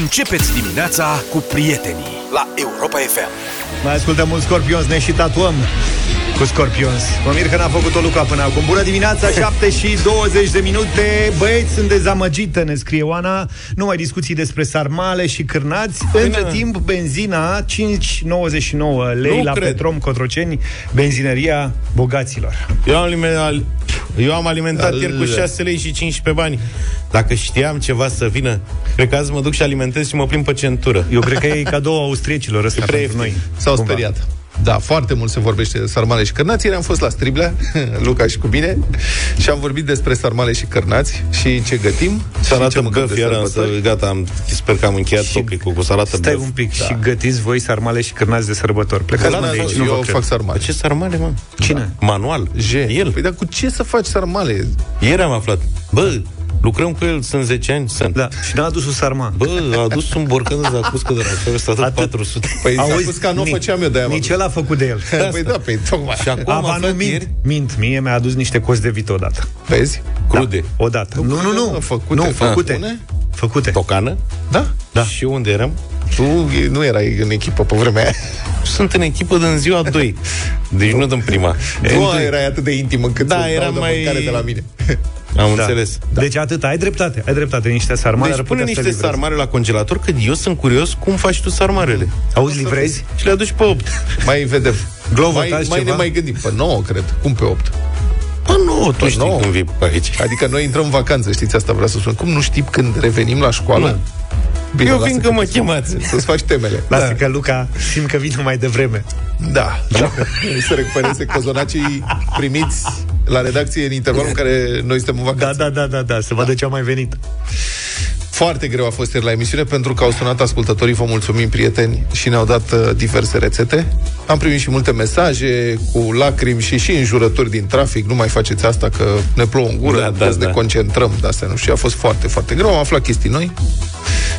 Începeți dimineața cu prietenii la Europa FM. Mai ascultăm un Scorpions, ne și tatuăm cu Scorpions. Mă mir că n-a făcut-o Luca până acum. Bună dimineața, 7 și 20 de minute. Băieți, sunt dezamăgită, ne scrie Oana. Nu mai discuții despre sarmale și cârnați. Între timp, benzina 5,99 lei Nu la cred. Petrom Cotroceni, benzineria bogaților. Eu am, alime- eu am alimentat ieri cu 6 lei și 15 bani. Dacă știam ceva să vină, cred că azi mă duc și alimentez și mă plimb pe centură. Eu cred că e cadou austriecilor ăsta prea pentru noi. ieftin. S-au Cumva. speriat. Da, foarte mult se vorbește de sarmale și cărnați. Ieri am fost la Striblea, Luca și cu mine, și am vorbit despre sarmale și cărnați și ce gătim. și ce Salată mâncăm băf, de iar însă, sărbători. gata, am, sper că am încheiat Și- topicul cu salată Stai băf. un pic da. și gătiți voi sarmale și cârnați de sărbători. Plecați Da, mă, da, de aici, eu nu vă cred. fac sarmale. Ce sarmale, mă? Cine? Manual. J. El. Păi dar cu ce să faci sarmale? Ieri am aflat. Bă, lucrăm cu el, sunt 10 ani, sunt. Da, și n-a adus un sarma. Bă, a adus un borcan de zacuscă de la care ăsta tot 400. Păi Auzi, s-a spus că nu ni- făceam eu de-aia. m-am Nici dus. el a făcut de el. Păi da, pe tocmai. Și acum am Ava, nu aflat mint, ieri mint. Mie mi-a adus niște cozi de vită odată. Vezi? crude. Da, odată. Nu, nu, nu. Făcute. Nu, Ah. făcute. Bune? Făcute. Tocană. Da? Da. Și unde eram? Tu nu erai în echipă pe vremea aia. Sunt în echipă din ziua 2. Deci nu din prima. Nu erai atât de intim încât Da, să era dau de mai- mâncare de la mine. Am Da. înțeles. Deci atât, ai dreptate, ai dreptate, niște sarmale Deci ar pune putea să niște livrezi. sarmale la congelator, că eu sunt curios cum faci tu sarmarele. Auzi, livrezi? Și le aduci pe 8. Mai vedem. Glovo, mai, taci mai ne ceva? mai gândim. Pe 9, cred. Cum pe 8? Bă, nu, tu știi nouă. cum vii pe aici. Adică noi intrăm în vacanță, știți asta vreau să spun. Cum nu știi când revenim la școală? Nu. Bine, Eu lasă vin că mă chemați. Să-ți faci temele. Lasă că Luca simt că vine mai devreme. Da. da. să recupereze cozonacii primiți la redacție în intervalul în care noi suntem în Da, vacanță. da, da, da, da, să vadă ce a mai venit. Foarte greu a fost ieri la emisiune pentru că au sunat ascultătorii, vă mulțumim prieteni și ne-au dat uh, diverse rețete. Am primit și multe mesaje cu lacrimi și și înjurături din trafic. Nu mai faceți asta că ne plouă în gură, Da, da, da, da, ne da. concentrăm. De astea nu știu, a fost foarte, foarte greu. Am aflat chestii noi.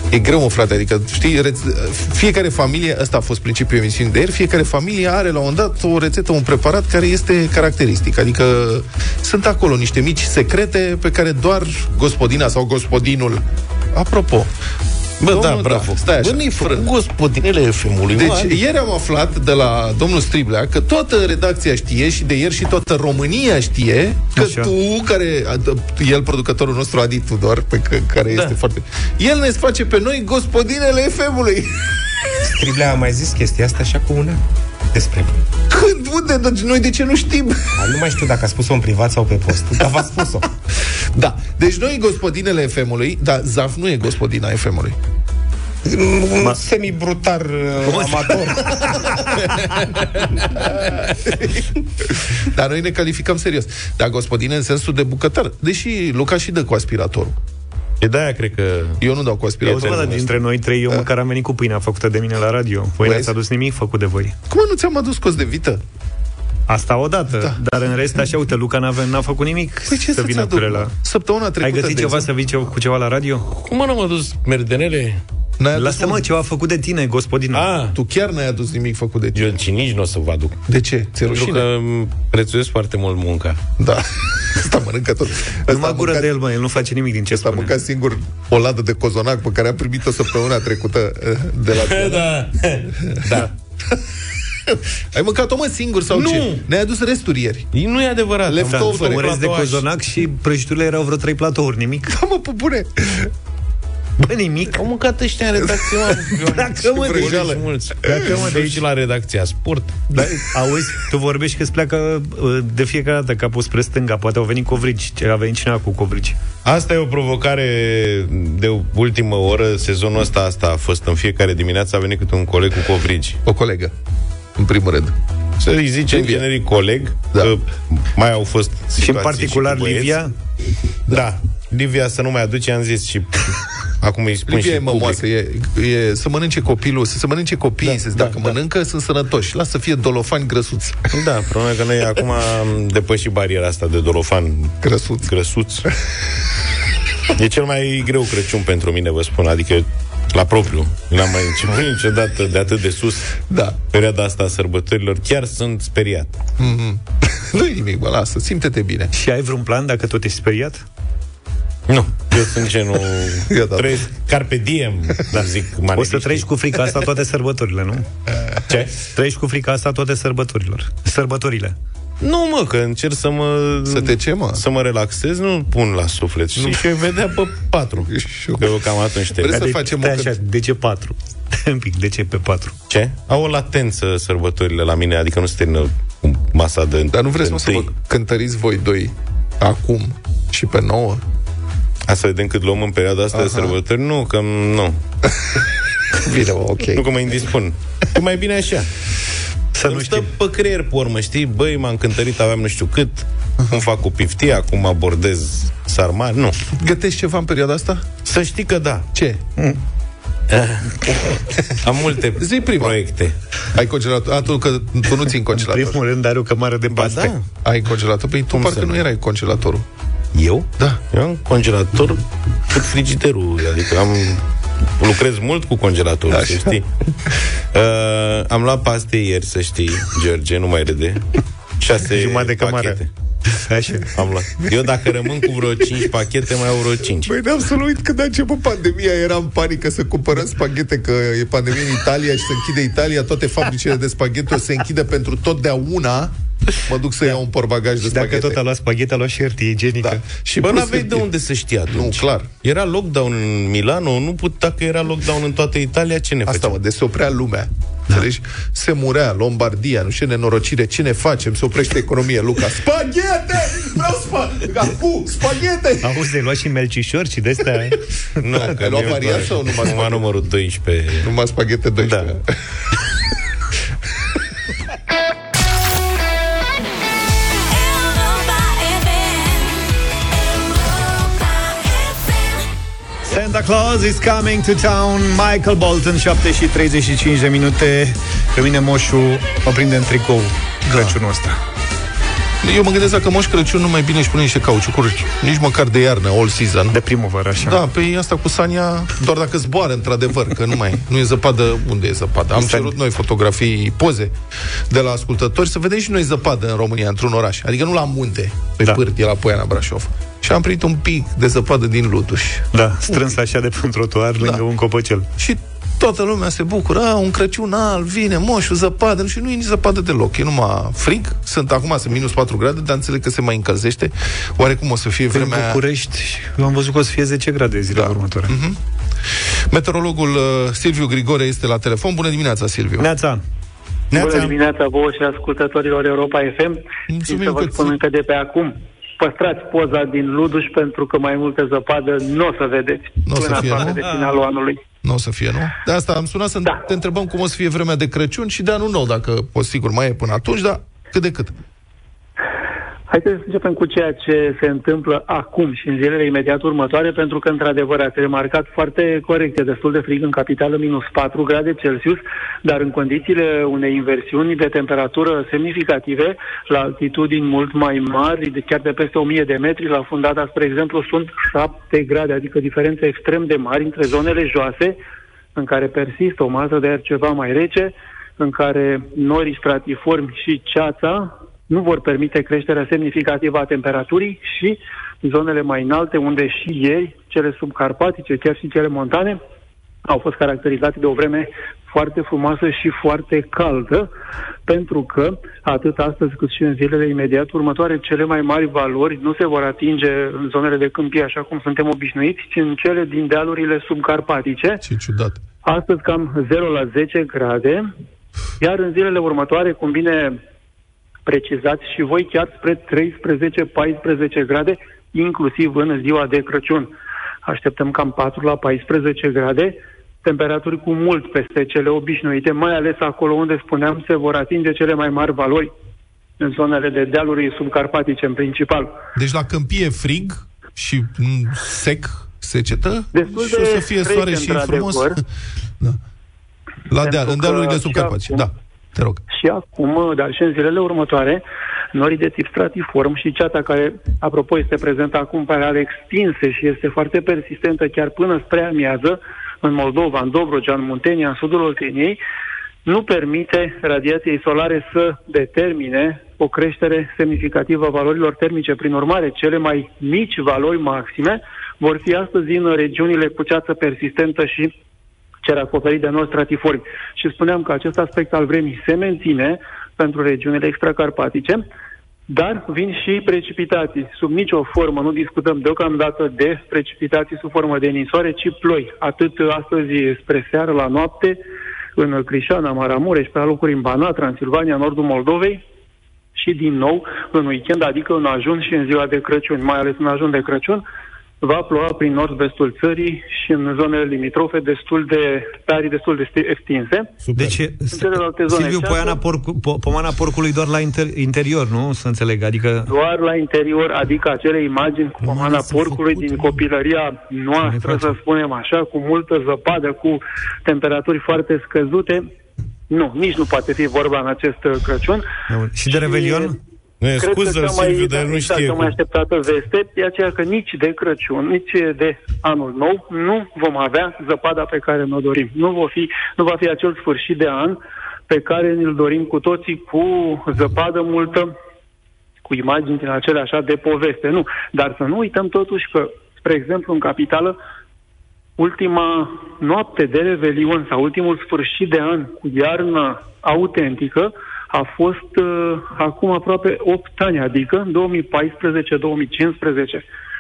E greu, mă, frate, adică, știi, reț- fiecare familie, ăsta a fost principiul emisiunii de ieri, fiecare familie are la un moment dat o rețetă, un preparat care este caracteristic. Adică sunt acolo niște mici secrete pe care doar gospodina sau gospodinul Apropo, Bă, Domnul, da, bravo. da, stai așa, Bă, nu-i frân. făcut gospodinele FM-ului. Deci, mă, adică- ieri am aflat de la domnul Striblea că toată redacția știe și de ieri și toată România știe că Așa. tu, care, el, producătorul nostru, Adi Tudor, pe că, care Da. este foarte... El ne face pe noi gospodinele FM-ului. Striblea a mai zis chestia asta așa cu una despre Când? Unde? Deci noi de ce nu știm? Dar Nu mai știu dacă a spus-o în privat sau pe post Dar v-a spus-o Da. Deci noi gospodinele FM-ului, dar Zaf nu e gospodina FM-ului. Un semi-brutar uh, amator Dar noi ne calificăm serios. Dar gospodine în sensul de bucătar. Deși Luca și dă cu aspiratorul. E de-aia, cred că... Eu nu dau cu Auzi, aspiratorul. bă, dar dintre noi trei, eu măcar am venit cu pâinea făcută de mine la radio. Voi Vezi? n-ați adus nimic făcut de voi. Cum nu ți-am adus cos de vită? Asta odată, da. dar în rest, așa, uite, Luca n-a, n-a făcut nimic Păi ce să să-ți vină cu aduc? rela. mă? Săptămâna trecută, Ai găsit de ceva exemplu, să vii ce- cu ceva la radio? Cum mă, n-am adus merdenele? n-ai adus, Lasă-mă, mă, ceva făcut de tine, gospodina. Ah, Tu chiar n-ai adus nimic făcut de tine. eu și nici nu o să vă aduc. De ce? Ți-e Pentru rușine? că îmi prețuiesc foarte mult munca. Da. Asta mănâncă tot. nu Ăsta mă a gură mâncat- de el, mă, el nu face nimic din ce Ăsta a spune. mâncat singur o ladă de cozonac pe care a primit-o săptămâna trecută eh, de la da. da. Ai mâncat-o, mă, singur sau Nu. ce? Ne-ai adus resturi ieri. Nu e adevărat. Le Am făcut făcut un un Orez de platoaș. cozonac și prăjiturile erau vreo trei platouri, nimic. Da, mă, pe bune. Bă, nimic. Au mâncat ăștia în redacție, mă. Dacă mă, de Mulți, mulți. Dacă mă, de aici la redacția Sport. Da, auzi, tu vorbești că îți pleacă uh, de fiecare dată capul spre stânga. Poate au venit covrigi. Ce a venit cineva cu covrigi. Asta e o provocare de ultimă oră. Sezonul ăsta asta a fost în fiecare dimineață a venit câte un coleg cu covrigi. O colegă, în primul rând. Să îi zicem Livia. generic coleg, Da. că mai au fost Și în situații particular cu băieți. Livia. Da. Livia să nu mai aduce, am zis și acum îi spun Livia și e mămoasă, e, e, să mănânce copilul, să se mănânce copiii, da, să da, dacă da. mănâncă, sunt sănătoși. Lasă să fie dolofani grăsuți. Da, problema e că noi acum am depășit bariera asta de dolofan Grăsuți. grăsuț. E cel mai greu Crăciun pentru mine, vă spun, adică la propriu. N-am mai început niciodată de atât de sus. Da. Perioada asta a sărbătorilor, chiar sunt speriat. Nu-i nimic, mă, lasă, simte-te bine. Și ai vreun plan dacă tot ești speriat? Nu. Eu sunt genul... Eu da. Trăiesc carpe diem, da. zic O să maneliștii. trăiești cu frica asta toate sărbătorile, nu? Ce? Trăiești cu frica asta toate sărbătorilor. Sărbătorile. Nu, mă, că încerc să mă... Să te ce, mă? Să mă relaxez, nu pun la suflet. Și și eu vedea pe patru. Și eu- Că eu cam atunci te... Vreți să de, facem de o așa, cânt- de ce 4? Un pic, de ce pe 4? Ce? Au o latență sărbătorile la mine, adică nu se termină cu masa de Dar nu vreți de mă, să vă întâi. cântăriți voi doi acum și pe nouă? Hai să vedem cât luăm în perioada asta de Aha. sărbători. Nu, că nu. Bine, mă, ok. Nu că mă indispun. E mai bine așa. Să nu Îmi stă știm. pe creier pe urmă, știi? Băi, m-am cântărit, aveam nu știu cât, cum fac cu piftia, cum abordez sarmar. Nu. Gătești ceva în perioada asta? Să știi că da. Ce? Am multe Zi prima. proiecte. Ai congelator? A, tu, că tu nu ții în În congelator. primul rând are o cămară de Ba paste. da. Ai congelator? Păi tu Cum parcă să nu nu? erai cu congelatorul. Eu? Da. Eu am congelator cu frigiderul, adică am lucrez mult cu congelatorul, Așa. să știi. Uh, am luat paste ieri, să știi, George, nu mai râde. Șase Jumătate de camară. pachete. Așa. Am luat. Eu dacă rămân cu vreo 5 pachete, mai au vreo 5. Băi, n-am să-l uit când a început pandemia, eram în panică să cumpărăm spaghete, că e pandemie în Italia și se închide Italia, toate fabricile de spaghete o să se închide pentru totdeauna. Mă duc să iau un porbagaj de Și dacă spaghete. tot a luat spaghete, a luat și hârtie igienică. Da. Și Bă, plus n-aveai de hârtie. unde să știi atunci. Nu, clar. Era lockdown în Milano, nu put, dacă era lockdown în toată Italia, ce ne Asta, făceam? mă, de se oprea lumea. Da. Înțelegi? Se murea, Lombardia, nu știu ce nenorocire, ce ne facem? Se oprește economia, Luca. Spaghete! Vreau spaghete! Acum, spaghete! Auzi, ai luat și melcișori și de-astea... Nu, că Ai luat mie îmi variant place. sau numai Numai spaghete? numărul 12. Numai spaghete 12. Da. Santa Claus is coming to town Michael Bolton, 7 și 35 de minute Pe mine moșul mă prinde în tricou Crăciunul ăsta Eu mă gândesc dacă Moș Crăciun nu mai bine își pune niște cauciucuri, nici măcar de iarnă, all season. De primăvară, așa Da, pe asta cu Sania, doar dacă zboară, într-adevăr, că nu mai nu e zăpadă. Unde e zăpadă? Am Este- cerut noi fotografii, poze de la ascultători să vedem și noi zăpadă în România, într-un oraș. Adică nu la munte, pe Da. da. pârtie, la Poiana Brașov. Și am primit un pic de zăpadă din Lutuș. Da, strâns așa de pe un trotuar Lângă Da. un copăcel Și toată lumea se bucură, a, un Crăciun alb, vine moșul, zăpadă, și nu e nici zăpadă deloc, e numai frig, sunt acum sunt minus 4 grade, dar înțeleg că se mai încălzește. Oare cum o să fie În vremea... București am văzut că o să fie 10 grade zilele Da. următoare Meteorologul uh, Silviu Grigore este la telefon. Bună dimineața, Silviu! Neața, Bună dimineața vouă și ascultătorilor Europa FM. Mulțumim și să vă că spun ți- încă de pe acum. Păstrați poza din Luduș pentru că mai multă zăpadă nu o să vedeți N-o să până fie, aproape nu? de finalul anului. Nu o să fie, nu? De asta am sunat să Da. te întrebăm cum o să fie vremea de Crăciun și de anul nou, dacă, o, sigur, mai e până atunci, dar cât de cât. Haideți să începem cu ceea ce se întâmplă acum și în zilele imediat următoare, pentru că, într-adevăr, ați remarcat foarte corect, e destul de frig în capitală, minus 4 grade Celsius, dar în condițiile unei inversiuni de temperatură semnificative, la altitudini mult mai mari, de chiar de peste 1000 de metri, la fundada, spre exemplu, sunt 7 grade, adică diferențe extrem de mari între zonele joase, în care persistă o masă de aer ceva mai rece, în care norii stratiformi și ceața nu vor permite creșterea semnificativă a temperaturii și zonele mai înalte, unde și ieri, cele subcarpatice, chiar și cele montane, au fost caracterizate de o vreme foarte frumoasă și foarte caldă, pentru că atât astăzi cât și în zilele imediat următoare, cele mai mari valori nu se vor atinge în zonele de câmpie așa cum suntem obișnuiți, ci în cele din dealurile subcarpatice, Ce ciudat. Astăzi cam 0 la 10 grade, iar în zilele următoare, cum bine precizați și voi, chiar spre 13-14 grade, inclusiv în ziua de Crăciun. Așteptăm cam 4 la 14 grade, temperaturi cu mult peste cele obișnuite, mai ales acolo unde, spuneam, se vor atinge cele mai mari valori în zonele de dealuri subcarpatice în principal. Deci la câmpie frig și m, sec, secetă, Destul și o de să fie rece, soare și frumos. într-adevăr. da. La Pentru deal, în că dealurile și subcarpaci. acum- Da, te rog. Și acum, dar și în zilele următoare, norii de tip stratiform și ceata care, apropo, este prezentă acum pe areale extinse și este foarte persistentă chiar până spre amiază, în Moldova, în Dobrogea, în Muntenia, în sudul Olteniei, nu permite radiației solare să determine o creștere semnificativă a valorilor termice. Prin urmare, cele mai mici valori maxime vor fi astăzi în regiunile cu ceață persistentă și cer acoperit de nori stratiformi. Și spuneam că acest aspect al vremii se menține pentru regiunile extracarpatice, dar vin și precipitații. Sub nicio formă nu discutăm deocamdată de precipitații sub formă de nisoare, ci ploi. Atât astăzi spre seară, la noapte, în Crișana, Maramureș, pe locuri în Banat, Transilvania, nordul Moldovei, și din nou în weekend, adică în ajun și în ziua de Crăciun, mai ales în ajun de Crăciun, va ploua prin nord-vestul țării și în zonele limitrofe destul de tari, destul de sti- extinse. Super. Deci, celelalte zone Silviu, ceață- poiana porcu, po, pomana porcului doar la inter, interior, nu? Să înțeleg, adică... Doar la interior, adică acele imagini cu pomana s-a porcului făcut, din mă. copilăria noastră, face. să spunem așa, cu multă zăpadă, cu temperaturi foarte scăzute, nu, nici nu poate fi vorba în acest uh, Crăciun. Și de Revelion? Nu, e Cred că scuză cea mai, Silviu, dar da, nu exact, știe cea mai cum. așteptată veste e aceea că nici de Crăciun, nici de anul nou nu vom avea zăpada pe care ne-o dorim. Nu va fi, nu va fi acel sfârșit de an pe care ne-l dorim cu toții cu zăpadă multă, cu imagini din acelea așa de poveste. Nu. Dar să nu uităm totuși că, spre exemplu, în capitală, ultima noapte de Revelion sau ultimul sfârșit de an cu iarnă autentică a fost uh, acum aproape 8 ani, adică în 2014-2015,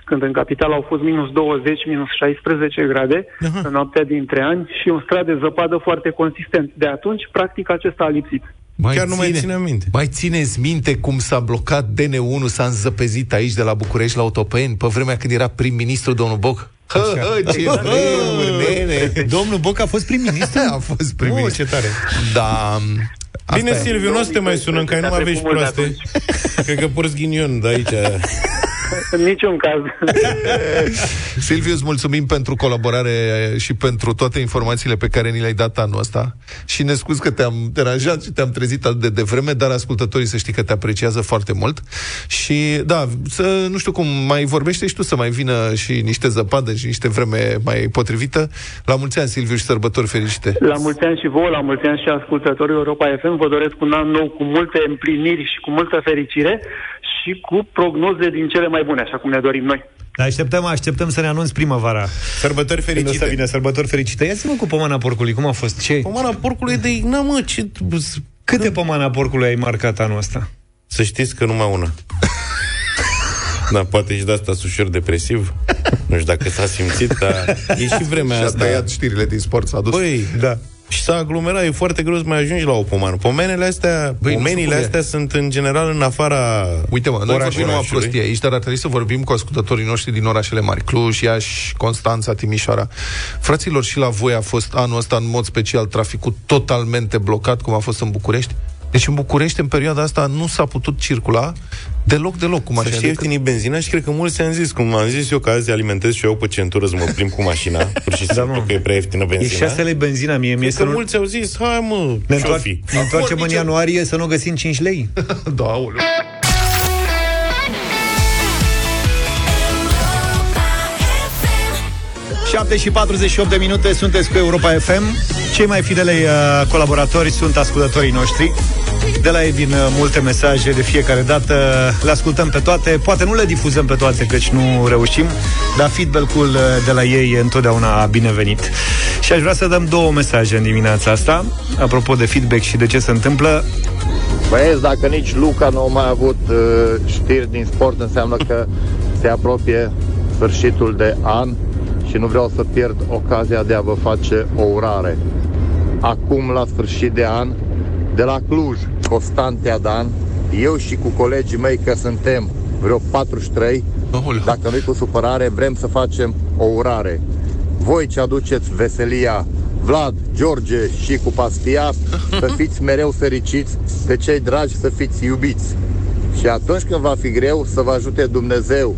când în capital au fost minus 20, minus 16 grade Aha. în noaptea dintre ani și un strat de zăpadă foarte consistent. De atunci, practic, acesta a lipsit. Mai Chiar nu mai ține minte. Mai țineți minte cum s-a blocat DN1, s-a înzăpezit aici de la București la Autopeni, pe vremea când era prim-ministru domnul Boc? Hă, hă, ce vremuri, nene! Domnul Boc a fost prim-ministru? A fost Oh, prim-ministru. ce tare! Da, Bine, asta e. Silviu, nu o să te mai sunăm, că ai numai vești Trecut mult de proaste. Cred că porți ghinion de aici. În niciun caz. Silviu, îți mulțumim pentru colaborare și pentru toate informațiile pe care ni le-ai dat anul ăsta. Și ne scuz că te-am deranjat și te-am trezit atât de devreme, dar ascultătorii să știi că te apreciază foarte mult. Și da, să, nu știu cum, mai vorbește și tu să mai vină și niște zăpadă și niște vreme mai potrivită. La mulți ani, Silviu, și sărbători fericite! La mulți ani și vouă, la mulți ani și ascultătorii Europa FM. Vă doresc un an nou cu multe împliniri și cu multă fericire și cu prognoze din cele mai bune, așa cum ne dorim noi. Dar așteptăm, așteptăm să ne anunți primăvara. Sărbători Când o să fericite. vină sărbători fericite. Ia-ți-mă cu pomana porcului, cum a fost? Ce? Pomana porcului e de ignă, mă, ce... Câte pomana porcului ai marcat anul ăsta? Să știți că numai una. Da, poate și de asta sunt ușor depresiv. Nu știu dacă s-a simțit, dar e și vremea Și-a asta. tăiat știrile din sport, s-a dus. Băi, Da. Și s-a aglomerat, e foarte greu să mai ajungi la o pomană. Pomenele astea, Băi, nu pomenile se astea sunt în general în afara Uite mă, noi orașului. vorbim numai prostie aici, dar ar trebui să vorbim cu ascultătorii noștri din orașele mari. Cluj, Iași, Constanța, Timișoara. Fraților, și la voi a fost anul ăsta în mod special traficul totalmente blocat, cum a fost în București? Deci în București, în perioada asta, nu s-a putut circula deloc, deloc cu Să mașina. știi decât- ieftinii benzina și cred că mulți ți-am zis, cum am zis eu că azi alimentez și eu pe centură să mă plimb cu mașina, pur și simplu mă. că e prea ieftină E benzina. 6 lei benzina, mie mi Cred să că nu... mulți au zis, hai mă, Ne, ce-o întoar... fi? ne întoarcem în nicio- ianuarie să nu găsim 5 lei. da, aoleu. 7 și 48 de minute sunteți cu Europa FM. Cei mai fideli uh, colaboratori sunt ascultătorii noștri. De la ei vin uh, multe mesaje de fiecare dată, le ascultăm pe toate, poate nu le difuzăm pe toate, căci nu reușim, dar feedback-ul uh, de la ei e întotdeauna binevenit. Și aș vrea să dăm două mesaje în dimineața asta, apropo de feedback și de ce se întâmplă. Băieți, dacă nici Luca nu a mai avut uh, știri din sport, înseamnă că se apropie sfârșitul de an și nu vreau să pierd ocazia de a vă face o urare. Acum, la sfârșit de an, de la Cluj, Constantea Dan, eu și cu colegii mei, că suntem vreo 43, Aoleu. dacă nu-i cu supărare, vrem să facem o urare. Voi ce aduceți veselia, Vlad, George și cu Pastia, să fiți mereu fericiți, pe cei dragi să fiți iubiți. Și atunci când va fi greu, să vă ajute Dumnezeu.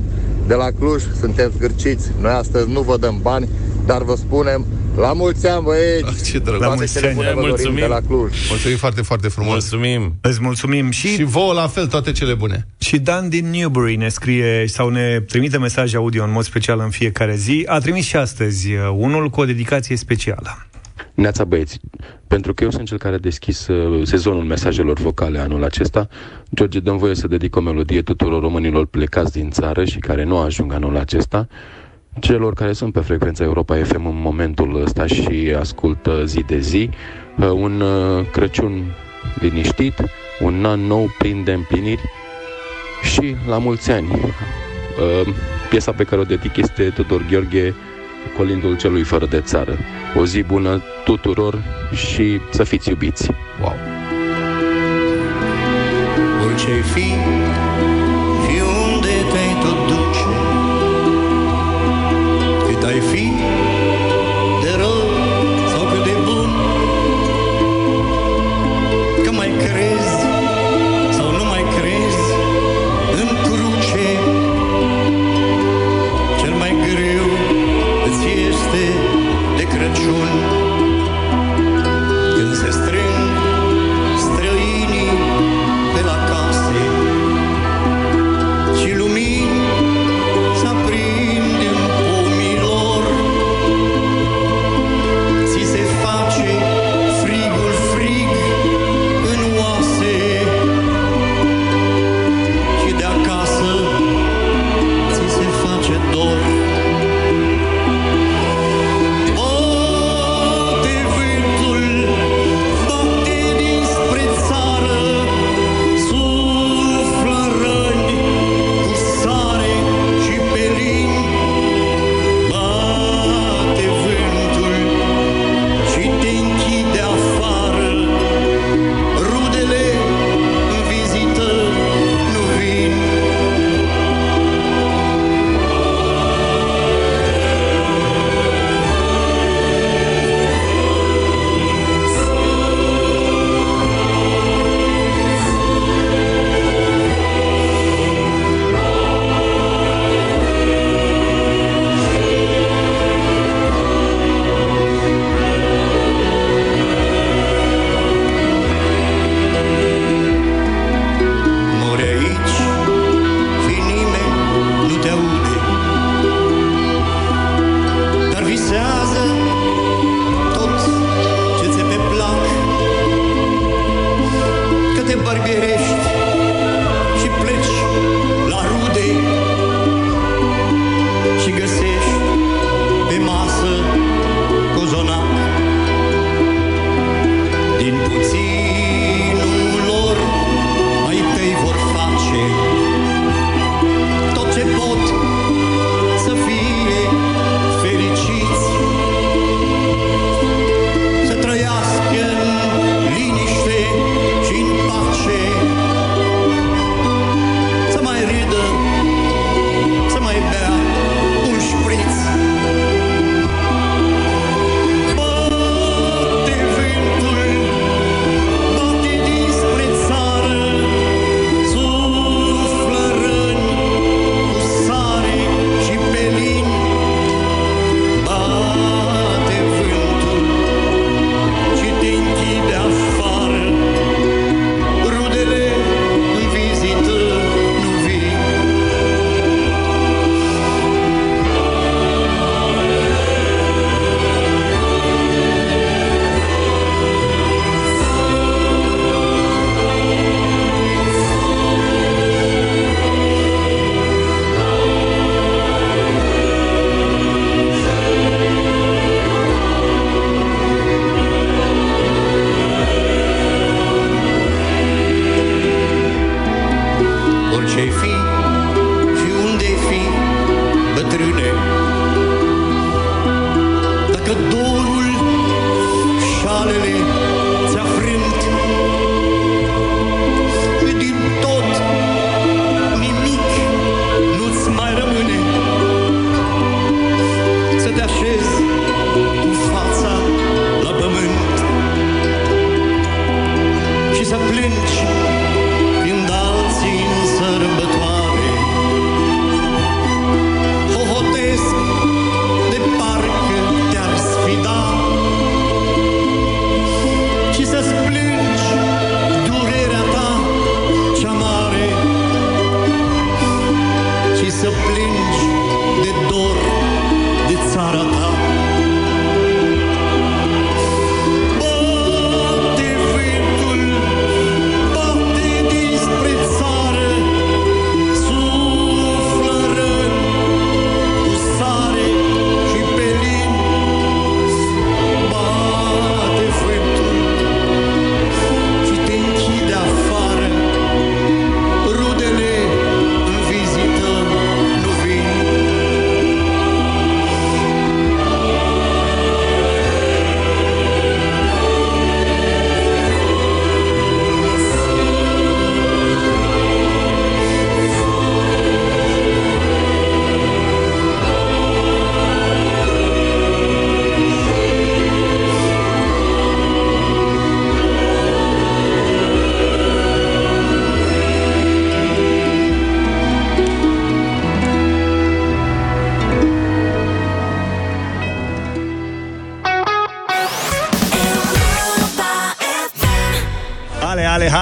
De la Cluj suntem zgârciți, noi astăzi nu vă dăm bani, dar vă spunem la mulți ani, băieți! Ah, ce drăguț. Toate mulți cele ani. bune vă dorim Mulțumim. de la Cluj. Mulțumim foarte, foarte frumos. Mulțumim. Îți mulțumim și, Și vouă la fel toate cele bune. și Dan din Newbury ne scrie sau ne trimite mesaj audio în mod special în fiecare zi. A trimis și astăzi uh, unul cu o dedicație specială. Neața băieți, pentru că eu sunt cel care a deschis uh, sezonul mesajelor vocale anul acesta, George, dăm voie să dedic o melodie tuturor românilor plecați din țară și care nu ajung anul acesta, celor care sunt pe frecvența Europa FM în momentul ăsta și ascultă zi de zi, uh, un uh, Crăciun liniștit, un an nou plin de împliniri și la mulți ani. Uh, Piesa pe care o dedic este Tudor Gheorghe, Colindul celui fără de țară. O zi bună tuturor și să fiți iubiți. Wow. Orice-ai fi, fi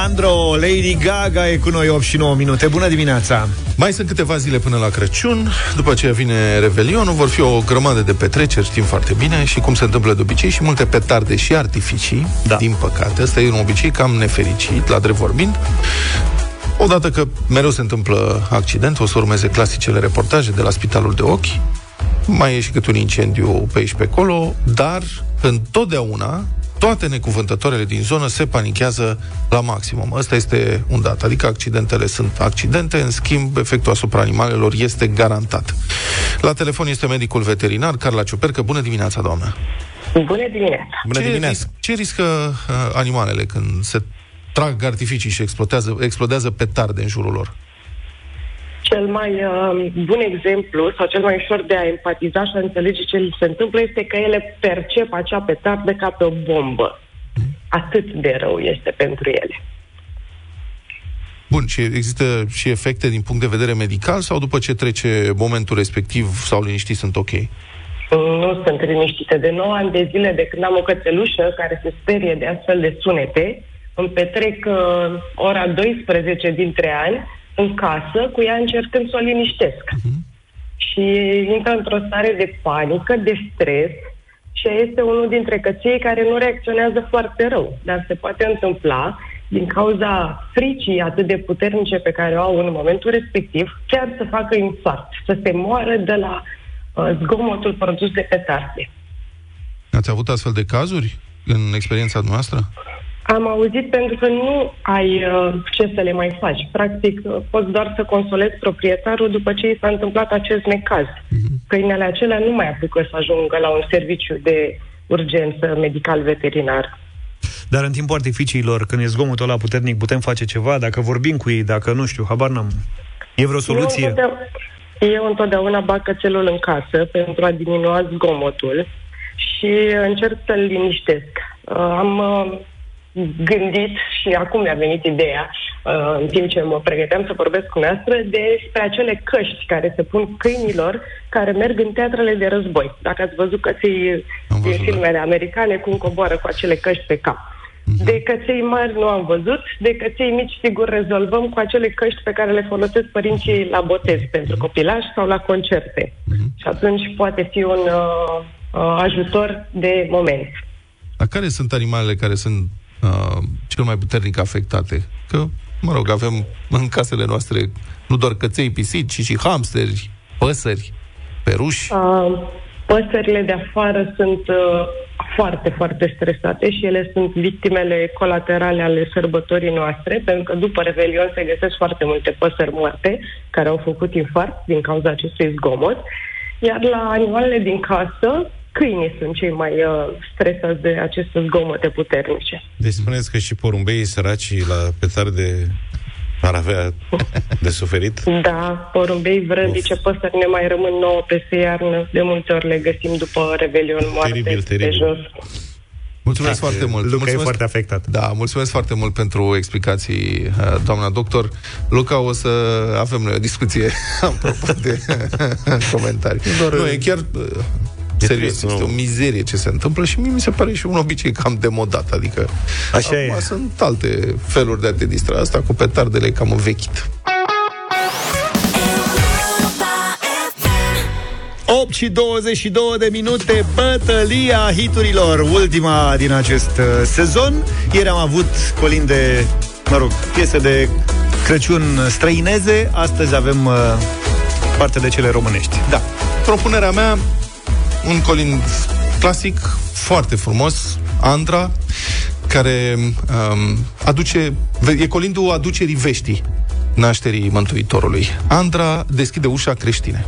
Alejandro, Lady Gaga e cu noi 8 și 9 minute. Bună dimineața! Mai sunt câteva zile până la Crăciun, după aceea vine Revelionul, vor fi o grămadă de petreceri, știm foarte bine, și cum se întâmplă de obicei, și multe petarde și artificii, Da. din păcate. Asta e un obicei cam nefericit, la drept vorbind. Odată că mereu se întâmplă accident, o să urmeze clasicele reportaje de la Spitalul de Ochi, mai e și cât un incendiu pe aici pe acolo, dar întotdeauna toate necuvântătoarele din zonă se panichează la maximum. Ăsta este un dat. Adică accidentele sunt accidente, în schimb, efectul asupra animalelor este garantat. La telefon este medicul veterinar, Carla Ciupercă. Bună dimineața, doamnă! Bună dimineața! Bună ce, dimineața! Risc, ce riscă uh, animalele când se trag artificii și explodează, explodează petarde în jurul lor? Cel mai uh, bun exemplu sau cel mai ușor de a empatiza și a înțelege ce li se întâmplă este că ele percep acea petardă ca pe o bombă. Atât de rău este pentru ele. Bun, și există și efecte din punct de vedere medical sau după ce trece momentul respectiv sau liniștit sunt ok? Nu sunt liniștite. De 9 ani de zile de când am o cățelușă care se sperie de astfel de sunete, îmi petrec uh, ora 12 dintre ani în casă cu ea încercând să o liniștesc. Și intră într-o stare de panică, de stres și este unul dintre căței care nu reacționează foarte rău. Dar se poate întâmpla din cauza fricii atât de puternice pe care o au în momentul respectiv, chiar să facă infarct, să se moară de la uh, zgomotul produs de petarde. Ați avut astfel de cazuri în experiența noastră? Am auzit pentru că nu ai uh, ce să le mai faci. Practic, uh, poți doar să consolezi proprietarul după ce i s-a întâmplat acest necaz. Câinele acelea nu mai apucă să ajungă la un serviciu de urgență medical-veterinar. Dar în timpul artificiilor, când e zgomotul ăla puternic, putem face ceva? Dacă vorbim cu ei, dacă nu știu, habar n-am. E vreo soluție? Eu întotdeauna, eu întotdeauna bag cățelul în casă pentru a diminua zgomotul și încerc să-l liniștesc. Uh, am uh, gândit și acum mi-a venit ideea, uh, în timp ce mă pregăteam să vorbesc cu noastră, despre acele căști care se pun câinilor care merg în teatrele de război. Dacă ați văzut căței Am din văzut, da. filmele americane cum coboară cu acele căști pe cap. De căței mari nu am văzut, de căței mici sigur rezolvăm cu acele căști pe care le folosesc părinții la botez pentru copilași sau la concerte. Și atunci poate fi un uh, uh, ajutor de moment. Dar care sunt animalele care sunt uh, cel mai puternic afectate? Că, mă rog, avem în casele noastre nu doar căței, pisici, ci și hamsteri, păsări, peruși. Uh, păsările de afară sunt uh, foarte, foarte stresate și ele sunt victimele colaterale ale sărbătorii noastre, pentru că după Revelion se găsesc foarte multe păsări moarte care au făcut infarct din cauza acestui zgomot. Iar la animalele din casă, câinii sunt cei mai uh, stresați de aceste zgomote puternice. Deci spuneți că și porumbeii săraci la petarde ar avea de suferit? Da, porumbei vrăbice, păsări ne mai rămân nouă peste iarnă. De multe ori le găsim după Revelion moarte Teribil, pe teribil. jos. Mulțumesc Da, foarte mult. Luca mulțumesc, e foarte afectat. Da, mulțumesc foarte mult pentru explicații, uh, doamna doctor. Luca, o să avem noi o discuție apropo de comentarii. Nu, e chiar uh, serios, trist, este nu? o mizerie ce se întâmplă și mie mi se pare și un obicei cam demodat, adică Așa acum e. sunt alte feluri de a te distra. Asta cu petardele e cam învechit. 8 și 22 de minute, bătălia hiturilor, ultima din acest uh, sezon. Ieri am avut colinde, mă rog, piese de Crăciun străineze, astăzi avem uh, parte de cele românești. Da. Propunerea mea, un colind clasic, foarte frumos, Andra, care um, aduce, e colindul aducerii veștii nașterii Mântuitorului. Andra deschide ușa creștine.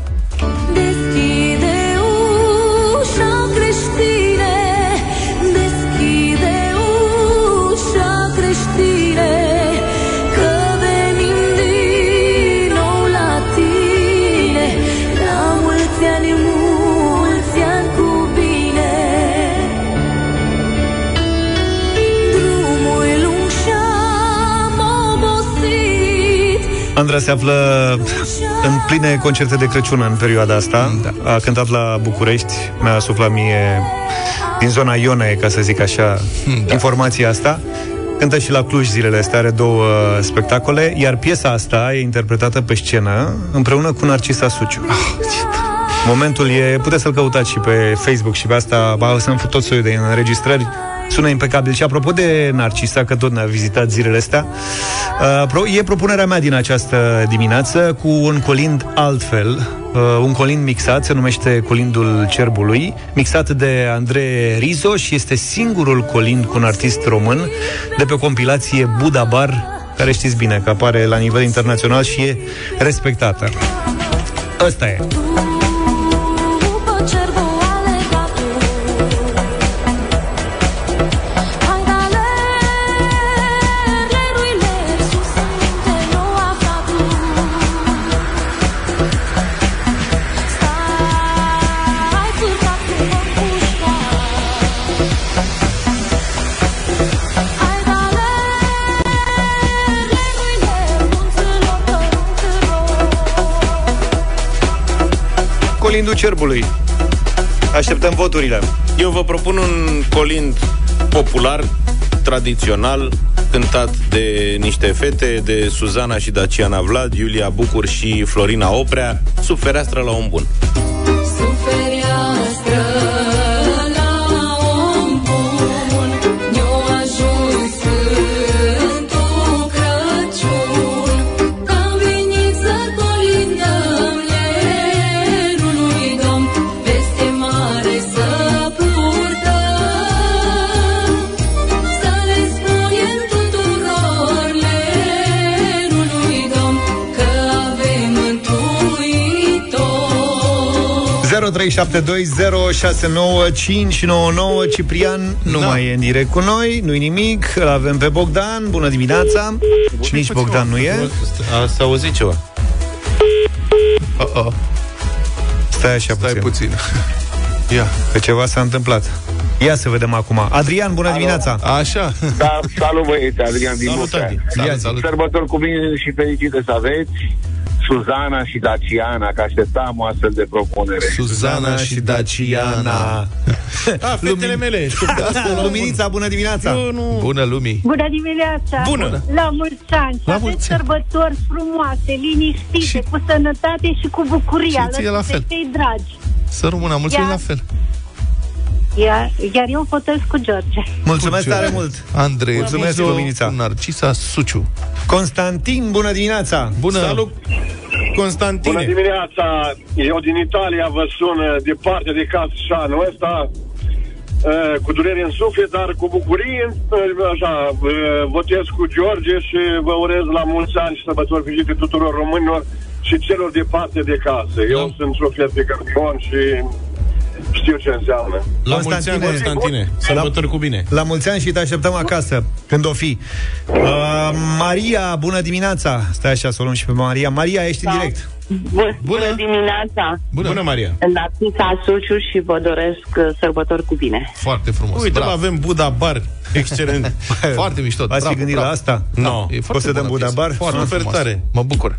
Obosit, Andra se află în pline concerte de Crăciun în perioada asta. Da. A cântat la București, mi-a suflat mie din zona Ione, ca să zic așa, da. informația asta. Cântă și la Cluj zilele astea, are două spectacole, iar piesa asta e interpretată pe scenă împreună cu Narcisa Suciu. Momentul e, puteți să-l căutați și pe Facebook și pe asta, ba, sunt tot soiul de înregistrări, sună impecabil. Și apropo de Narcisa, că tot ne-a vizitat zilele astea, uh, pro- e propunerea mea din această dimineață cu un colind altfel, uh, un colind mixat, se numește Colindul Cerbului, mixat de Andrei Rizo și este singurul colind cu un artist român de pe o compilație Buda Bar, care știți bine că apare la nivel internațional și e respectată. Ăsta e. Colindul Cerbului. Așteptăm voturile. Eu vă propun un colind popular, tradițional, cântat de niște fete, de Suzana și Daciana Vlad, Iulia Bucur și Florina Oprea, sub fereastră la un bun. 0372069599 Ciprian nu Da. mai e în direct cu noi, nu-i nimic, îl avem pe Bogdan, bună dimineața. Nici Bogdan nu e. A, s-a auzit ceva. Uh-oh. Stai așa Stai puțin, puțin. Ia. că ceva s-a întâmplat. Ia să vedem acum. Adrian, bună dimineața. Așa. Da, salut băieți, Adrian din Salut, Lucea. Adi. Salut, salut. Sărbători cu bine și fericite să aveți. Suzana și Daciana, că așteptam o astfel de propunere. Suzana și Daciana. A, fetele mele. Da, Luminița, bună dimineața. Eu nu... Bună lumii. Bună dimineața! Bună. La mulți ani! La La mulți mulți ani. sărbători frumoase, liniștite, Și- cu sănătate și cu bucurie. Și ție la alături fel. de cei dragi. Să rămână, mulțumim Ia. la fel. Iar, iar eu votez cu George. Mulțumesc Cu ce? tare mult. Andrei Mulțumesc, Rizo, Luminița. Narcisa Suciu. Constantin, bună dimineața. Bună. Salut, Constantine. Bună dimineața! Eu din Italia vă sun uh, de partea de casă și anul ăsta uh, cu durere în suflet, dar cu bucurie, uh, așa, uh, votez cu George și vă urez la mulți ani și sărbători fericite tuturor românilor și celor de parte de casă. Eu Da. sunt suflet de campion și știu ce înseamnă. La mulți ani, Constantine. Constantine. Sărbători cu bine. La mulți ani și te așteptăm acasă, când o fi. Uh, Maria, bună dimineața. Stai așa să o luăm și pe Maria. Maria, ești în direct. Bună, bună dimineața! Bună. Bună, Maria. Narcisa Suciu și vă doresc uh, sărbători cu bine. Foarte frumos. Uite, Bravo. avem Buda Bar. Excelent. Foarte mișto. V-ați fi Bravo, gândit bravo. la asta? No. E O foarte să dăm bună Buda piesă. Bar? Foarte Super frumos. tare. Mă bucur.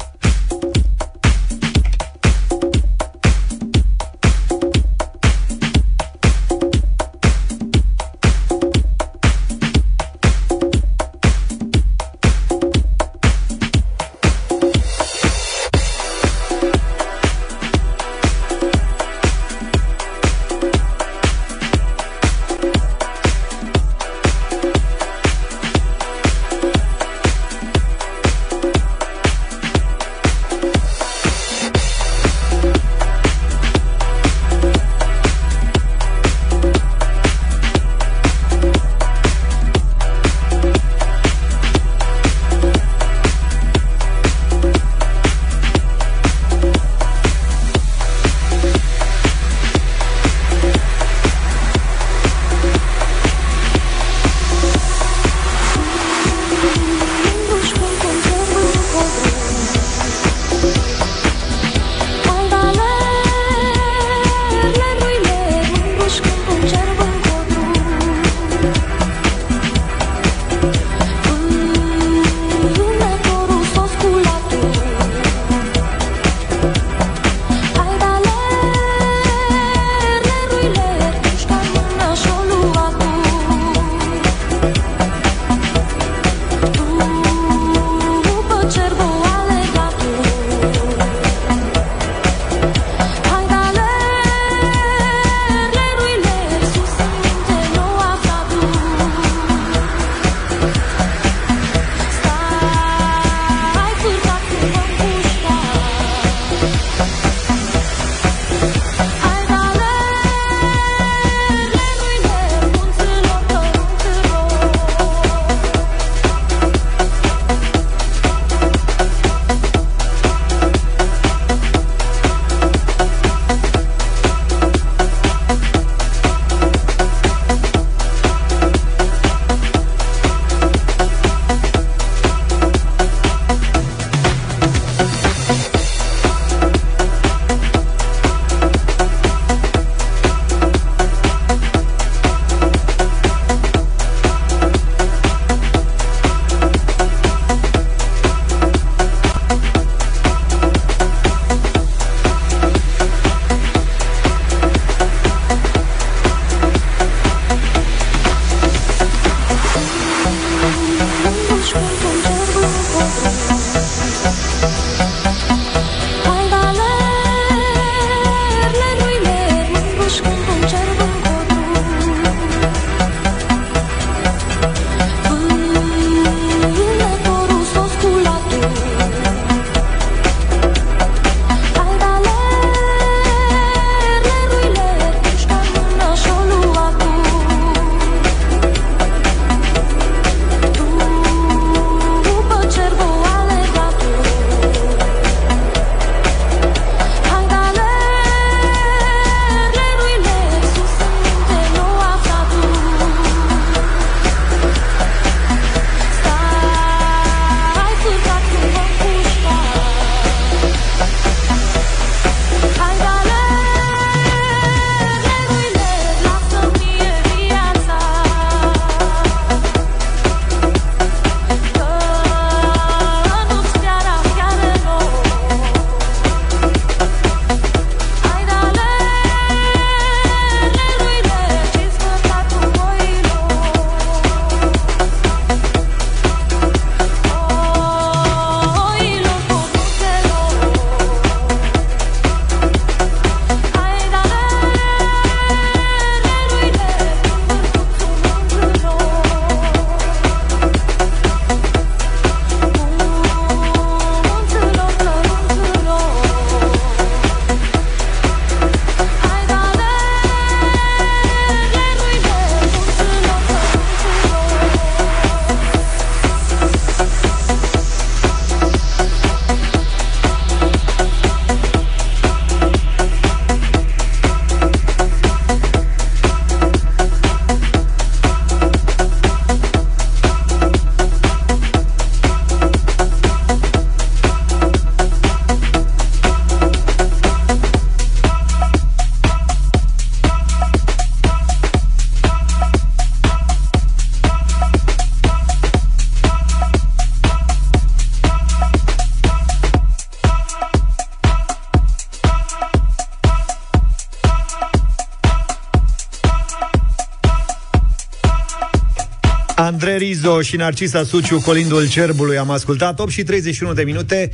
Andrei Rizo și Narcisa Suciu, Colindul Cerbului, am ascultat 8 și 31 de minute.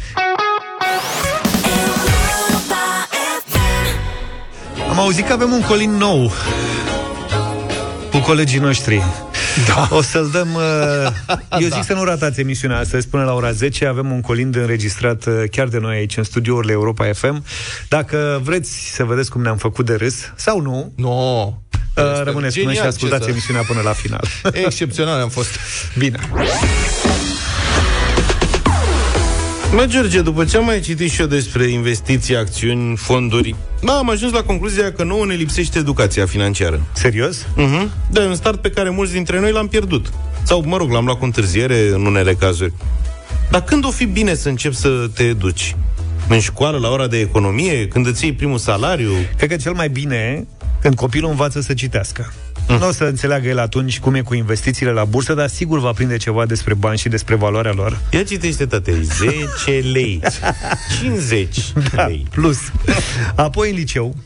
Am auzit că avem un colin nou cu colegii noștri. Da. O să-l dăm... Uh, eu zic Da. să nu ratați emisiunea astăzi până la ora 10. Avem un colind înregistrat uh, chiar de noi aici în studiourile Europa FM. Dacă vreți să vedeți cum ne-am făcut de râs, sau nu, no. Uh, rămâneți cu noi și genial, ascultați ce să- emisiunea până la final. Excepțional am fost. Bine. Mă, George, după ce am mai citit și eu despre investiții, acțiuni, fonduri, da, am ajuns la concluzia că nouă ne lipsește educația financiară. Serios? Uh-huh. Da, e un start pe care mulți dintre noi l-am pierdut. Sau, mă rog, l-am luat cu întârziere în unele cazuri. Dar când o fi bine să începi să te educi? În școală, la ora de economie, când îți iei primul salariu? Cred că cel mai bine când copilul învață să citească. Mm. Nu o să înțeleagă el atunci cum e cu investițiile la bursă, dar sigur va prinde ceva despre bani și despre valoarea lor. Ia citește, tate, 10 lei, 50 Da, lei. plus. Apoi în liceu,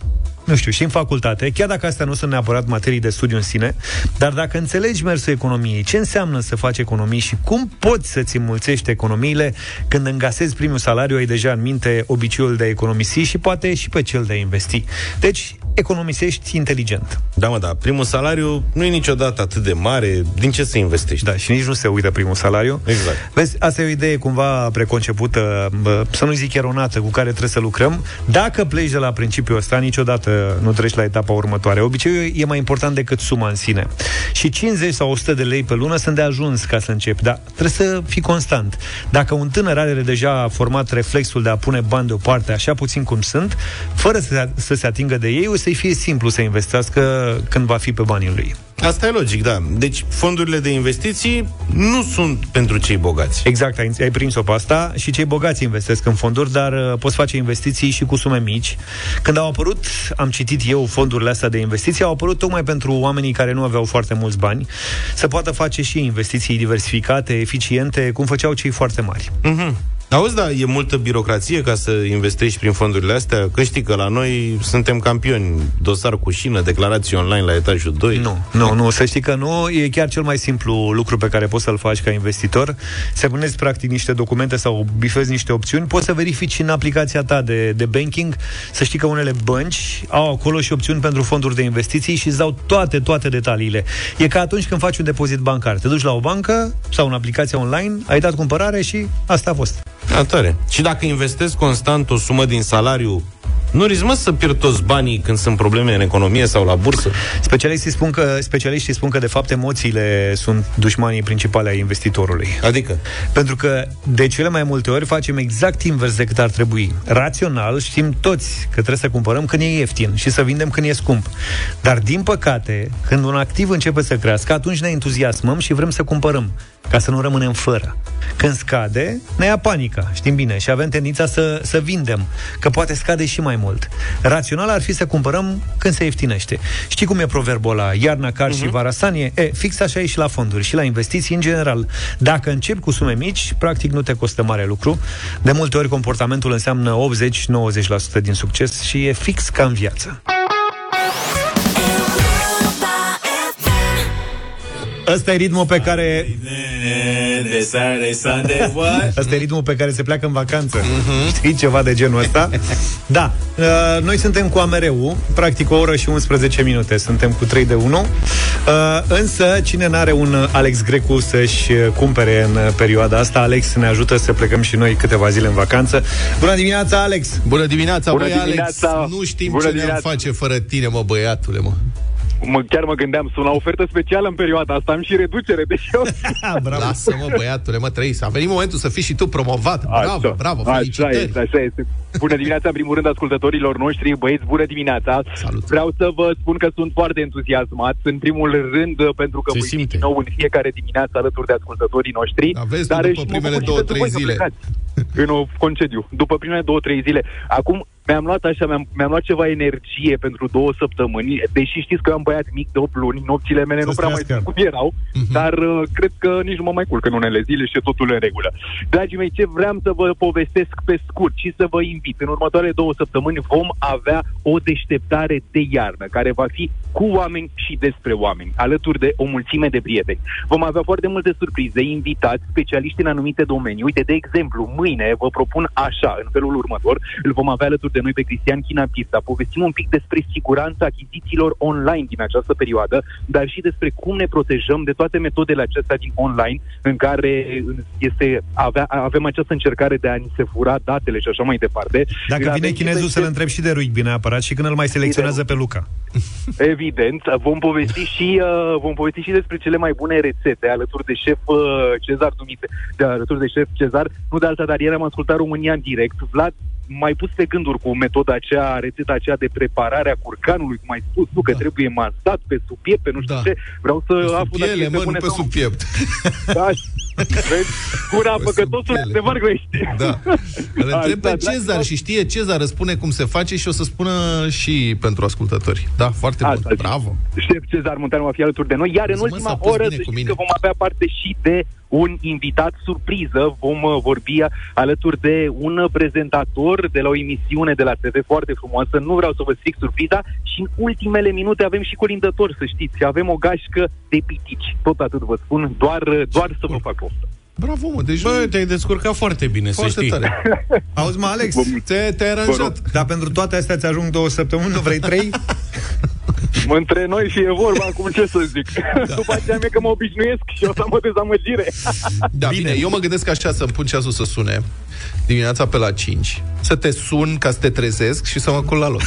nu știu, și în facultate, chiar dacă astea nu sunt neapărat materii de studiu în sine, dar dacă înțelegi mersul economiei, ce înseamnă să faci economii și cum poți să-ți înmulțești economiile, când îngasezi primul salariu, ai deja în minte obiceiul de a economisi și poate și pe cel de a investi. Deci, economisești inteligent. Da, mă, da, primul salariu nu e niciodată atât de mare. Din ce să investești? Da, și nici nu se uită primul salariu. Exact. Vezi, asta e o idee cumva preconcepută, bă, să nu zic eronată, cu care trebuie să lucrăm. Dacă pleci de la principiul ăsta, niciodată nu treci la etapa următoare. Obiceiul e mai important decât suma în sine. Și 50 sau 100 de lei pe lună sunt de ajuns ca să începi, dar trebuie să fii constant. Dacă un tânăr are deja format reflexul de a pune bani deoparte, așa puțin cum sunt, fără să se, să se atingă de ei, o să-i fie simplu să investească când va fi pe banii lui. Asta e logic, da. Deci fondurile de investiții nu sunt pentru cei bogați. Exact, ai, ai prins-o pe asta și cei bogați investesc în fonduri, dar uh, poți face investiții și cu sume mici. Când au apărut, am citit eu fondurile astea de investiții, au apărut tocmai pentru oamenii care nu aveau foarte mulți bani, să poată face și investiții diversificate, eficiente, cum făceau cei foarte mari. Mhm. Auzi, da, e multă birocrație ca să investești prin fondurile astea? Că știi că la noi suntem campioni. Dosar cu șină, declarații online la etajul 2. Nu, nu, nu, să știi că nu, e chiar cel mai simplu lucru pe care poți să-l faci ca investitor. Să puneți practic niște documente sau bifezi niște opțiuni, poți să verifici în aplicația ta de, de banking, să știi că unele bănci au acolo și opțiuni pentru fonduri de investiții și îți dau toate, toate detaliile. E ca atunci când faci un depozit bancar. Te duci la o bancă sau în aplicația online, ai dat cumpărare și asta a fost. A, tare. Și dacă investezi constant o sumă din salariu, nu risc mă, să pierd toți banii când sunt probleme în economie sau la bursă? Specialiștii spun că, specialiștii spun că de fapt emoțiile sunt dușmanii principale ai investitorului. Adică? Pentru că de cele mai multe ori facem exact invers decât ar trebui. Rațional știm toți că trebuie să cumpărăm când e ieftin și să vindem când e scump. Dar din păcate, când un activ începe să crească, atunci ne entuziasmăm și vrem să cumpărăm, ca să nu rămânem fără. Când scade, ne ia panica, știm bine, și avem tendința să, să vindem, că poate scade și mai mult. Rațional ar fi să cumpărăm când se ieftinește. Știi cum e proverbul ăla, iarna car și vara sanie? E, fix așa e și la fonduri și la investiții în general. Dacă începi cu sume mici, practic nu te costă mare lucru. De multe ori comportamentul înseamnă 80-90% din succes și e fix ca în viață. Ăsta e ritmul pe care De Saturday, Sunday, what? Asta e ritmul pe care se pleacă în vacanță. Mm-hmm. Știi ceva de genul ăsta? da. Uh, noi suntem cu AMR-ul, practic o oră și 11 minute. Suntem cu 3 de 1. Uh, însă, cine n-are un Alex Grecu să-și uh, cumpere în uh, perioada asta, Alex ne ajută să plecăm și noi câteva zile în vacanță. Bună dimineața, Alex! Bună dimineața, Bună băi, dimineața. Alex. Nu știm Bună ce ne-am dimineața. face fără tine, mă, băiatule, mă. Mă, chiar mă gândeam, sunt la ofertă specială în perioada asta, am și reducere, deci eu... bravo. Lasă, mă, băiatule, mă, trăi. A venit momentul să fii și tu promovat. Bravo, Așa, bravo, Așa felicitări. este, așa este. Bună dimineața, în primul rând, ascultătorilor noștri, băieți, bună dimineața. Salut. Vreau să vă spun că sunt foarte entuziasmat, în primul rând, pentru că Se voi fi simte. din nou în fiecare dimineață alături de ascultătorii noștri. Da, vezi tu, după și mă primele bucur și două, pentru trei voi că zile. plecați În o concediu, după primele două, trei zile. Acum, mi-am luat așa, mi-am, mi-am luat ceva energie pentru două săptămâni, deși știți că eu am băiat mic de 8 luni, nopțile mele nu prea mai știu cum erau, dar uh, cred că nici nu mă mai culc în unele zile și e totul în regulă. Dragii mei, ce vreau să vă povestesc pe scurt și să vă invit, în următoarele două săptămâni vom avea o deșteptare de iarnă, care va fi cu oameni și despre oameni, alături de o mulțime de prieteni. Vom avea foarte multe surprize, invitați, specialiști în anumite domenii. Uite, de exemplu, mâine vă propun așa, în felul următor, îl vom avea alături de noi pe Cristian Chinapista. Povestim un pic despre siguranța achizițiilor online din această perioadă, dar și despre cum ne protejăm de toate metodele acestea din online, în care este, avea, avem această încercare de a ni se fura datele și așa mai departe. Dacă Îl vine avem și chinezul pe să-l întreb și de rugby neapărat și când îl mai selecționează pe Luca. Evident, vom povesti și uh, vom povesti și despre cele mai bune rețete alături de șef uh, Cezar Dumite, de alături de șef Cezar, nu de alta, dar ieri am ascultat România în direct. Vlad mai pus pe gânduri cu metoda aceea, rețeta aceea de preparare a curcanului, cum ai spus tu, că trebuie masat pe sub piept, pe nu știu Da. ce. Vreau să aflu dacă Piele, este mă, nu bune pe sau sub piept. Da, vezi? Cura făcătosul de vărgăiește. Da. Îl întreb pe Asta, Cezar și știe Cezar, răspune cum se face și o să spună și pentru ascultători. Da, foarte bun. Asta, Bravo. Șef Cezar Munteanu va fi alături de noi, iar în Să mă, ultima s-a pus oră bine să cu știți mine. că vom avea parte și de un invitat surpriză. Vom uh, vorbi alături de un uh, prezentator de la o emisiune de la TV foarte frumoasă. Nu vreau să vă stric surpriza și în ultimele minute avem și colindători, să știți. Avem o gașcă de pitici. Tot atât vă spun, doar, uh, doar să vă fac poftă. Bravo, mă, deci... Bă, te-ai descurcat foarte bine, Foarte să știi. tare. Auzi, mă, Alex? Te, te-ai aranjat. Dar pentru toate astea ți ajung două săptămâni, nu vrei trei? Mă, între noi și e vorba acum ce să zic. Da. După aceea mie că mă obișnuiesc și o să am o dezamăgire. Da, bine. bine. Eu mă gândesc așa să-mi pun ceasul să sune dimineața pe la 5, să te sun ca să te trezesc și să mă cul la loc.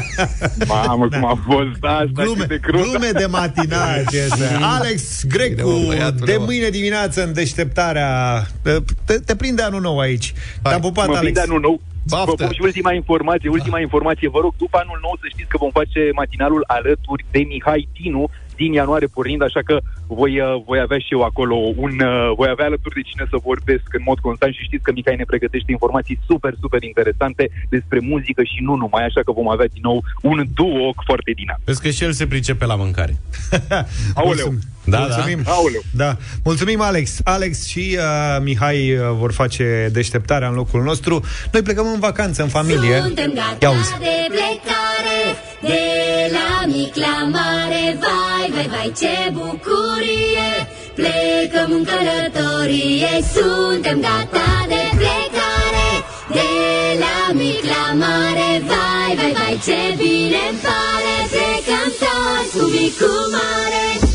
Mamă, cum a fost asta Glume, cât de crudă. glume de matinate. astea. Alex Grecu, Bine, mă, băiatule, de mă. mâine dimineață în deșteptarea... Te, te prinde anul nou aici. Te-a pupat, mă Alex. prinde anul nou. Baftă. Vă pun și ultima informație, ultima informație. Vă rog, după anul nou să știți că vom face matinalul alături de Mihai Tinu din ianuarie pornind, așa că voi, uh, voi avea și eu acolo un... uh, Voi avea alături de cine să vorbesc în mod constant și știți că Mihai ne pregătește informații super, super interesante despre muzică și nu numai, așa că vom avea din nou un duo foarte dinamic. Vezi că și el se pricepe la mâncare. Aoleu! Da, Mulțumim. da. Aoleu! Da. Mulțumim, Alex. Alex și uh, Mihai uh, vor face deșteptarea în locul nostru. Noi plecăm în vacanță, în familie. Suntem Ia gata auzi. de plecare De la mic la mare Vai, vai, vai, ce bucurie Plecăm în călătorie. Suntem gata de plecare De la mic la mare. Vai, vai, vai, ce bine îmi pare. Plecăm toți cu mic cu mare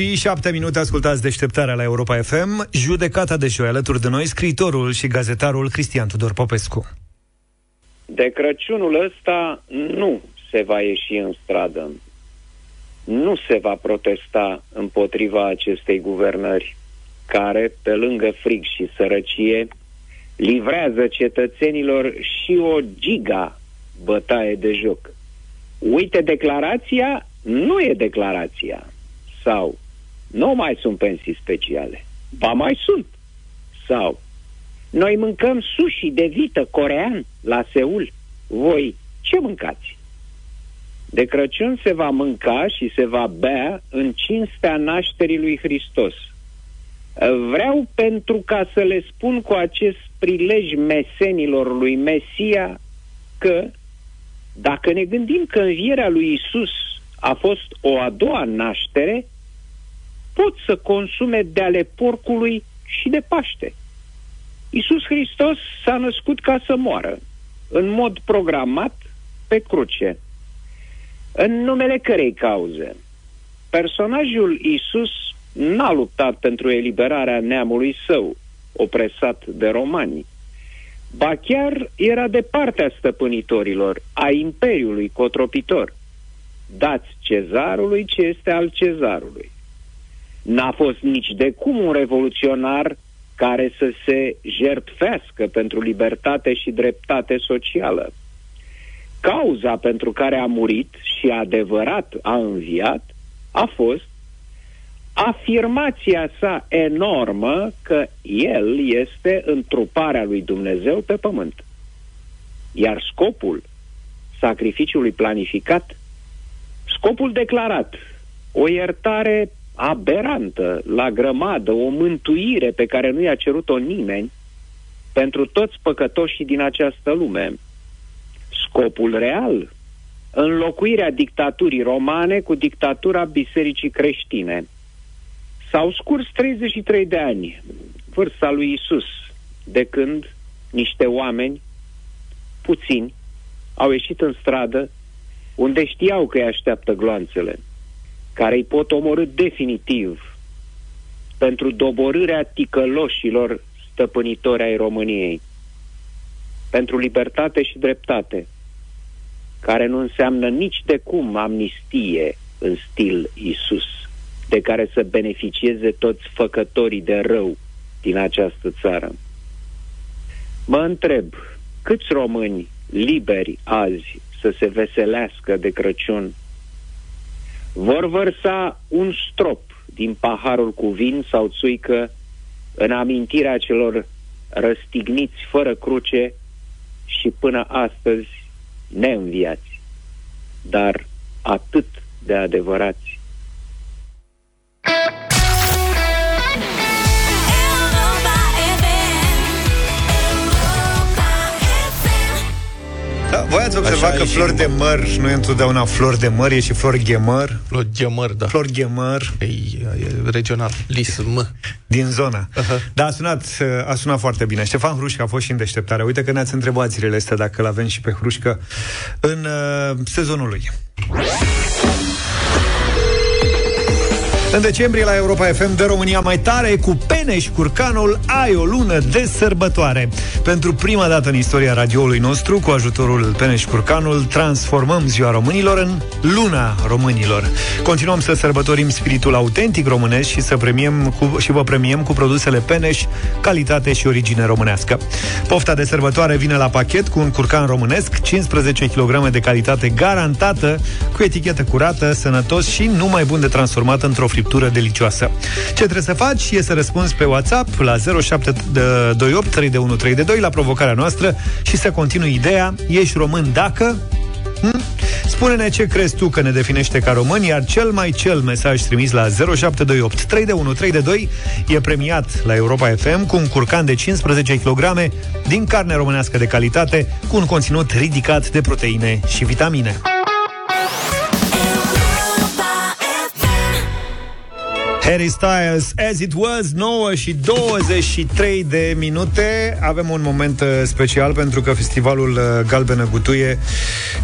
și 7 minute ascultați deșteptarea la Europa FM. Judecata de joi alături de noi, scriitorul și gazetarul Cristian Tudor Popescu. De Crăciunul ăsta nu se va ieși în stradă. Nu se va protesta împotriva acestei guvernări, care, pe lângă frig și sărăcie, livrează cetățenilor și o giga bătaie de joc. Uite declarația, nu e declarația. Sau nu mai sunt pensii speciale. Ba mai sunt. Sau noi mâncăm sushi de vită corean la Seul. Voi ce mâncați? De Crăciun se va mânca și se va bea în cinstea nașterii lui Hristos. Vreau pentru ca să le spun cu acest prilej mesenilor lui Mesia că dacă ne gândim că învierea lui Isus a fost o a doua naștere, pot să consume de ale porcului și de Paște. Isus Hristos s-a născut ca să moară, în mod programat, pe cruce. În numele cărei cauze? Personajul Isus n-a luptat pentru eliberarea neamului său, opresat de romani. Ba chiar era de partea stăpânitorilor, a imperiului cotropitor. Dați cezarului ce este al cezarului. N-a fost nici de cum un revoluționar care să se jertfească pentru libertate și dreptate socială. Cauza pentru care a murit și adevărat a înviat a fost afirmația sa enormă că el este întruparea lui Dumnezeu pe pământ. Iar scopul sacrificiului planificat, scopul declarat, o iertare aberantă, la grămadă, o mântuire pe care nu i-a cerut-o nimeni pentru toți păcătoșii din această lume. Scopul real, înlocuirea dictaturii romane cu dictatura bisericii creștine. S-au scurs 33 de ani, vârsta lui Isus, de când niște oameni, puțini, au ieșit în stradă unde știau că îi așteaptă gloanțele care îi pot omorâ definitiv pentru doborârea ticăloșilor stăpânitori ai României, pentru libertate și dreptate, care nu înseamnă nici de cum amnistie în stil Isus, de care să beneficieze toți făcătorii de rău din această țară. Mă întreb, câți români liberi azi să se veselească de Crăciun vor vărsa un strop din paharul cu vin sau țuică în amintirea celor răstigniți fără cruce și până astăzi neînviați, dar atât de adevărați. Observat că flori de măr nu e întotdeauna flori de măr, e și flori ghemăr. Flori ghemăr, da. Flori ghemăr. E, e regional. Lism. Din zona. Uh-huh. Da, a sunat, a sunat foarte bine. Ștefan Hrușcă a fost și în deșteptare. Uite că ne-ați întrebat zilele astea dacă l-avem și pe Hrușcă în uh, sezonul lui. În decembrie la Europa FM de România mai tare cu Peneș Curcanul ai o lună de sărbătoare. Pentru prima dată în istoria radioului nostru, cu ajutorul Peneș Curcanul, transformăm ziua românilor în luna românilor. Continuăm să sărbătorim spiritul autentic românesc și să premiem cu, și vă premiem cu produsele Peneș, calitate și origine românească. Pofta de sărbătoare vine la pachet cu un curcan românesc, 15 kg de calitate garantată, cu etichetă curată, sănătos și numai bun de transformat într-o friptură delicioasă. Ce trebuie să faci e să răspunzi pe WhatsApp la 0728 3132 la provocarea noastră și să continui ideea Ești român dacă... Hm? Spune-ne ce crezi tu că ne definește ca români, iar cel mai cel mesaj trimis la 0728 3132 e premiat la Europa FM cu un curcan de 15 kg din carne românească de calitate cu un conținut ridicat de proteine și vitamine. Harry Styles, As It Was, 9 și 23 de minute. Avem un moment uh, special pentru că festivalul uh, Galbenă Gutuie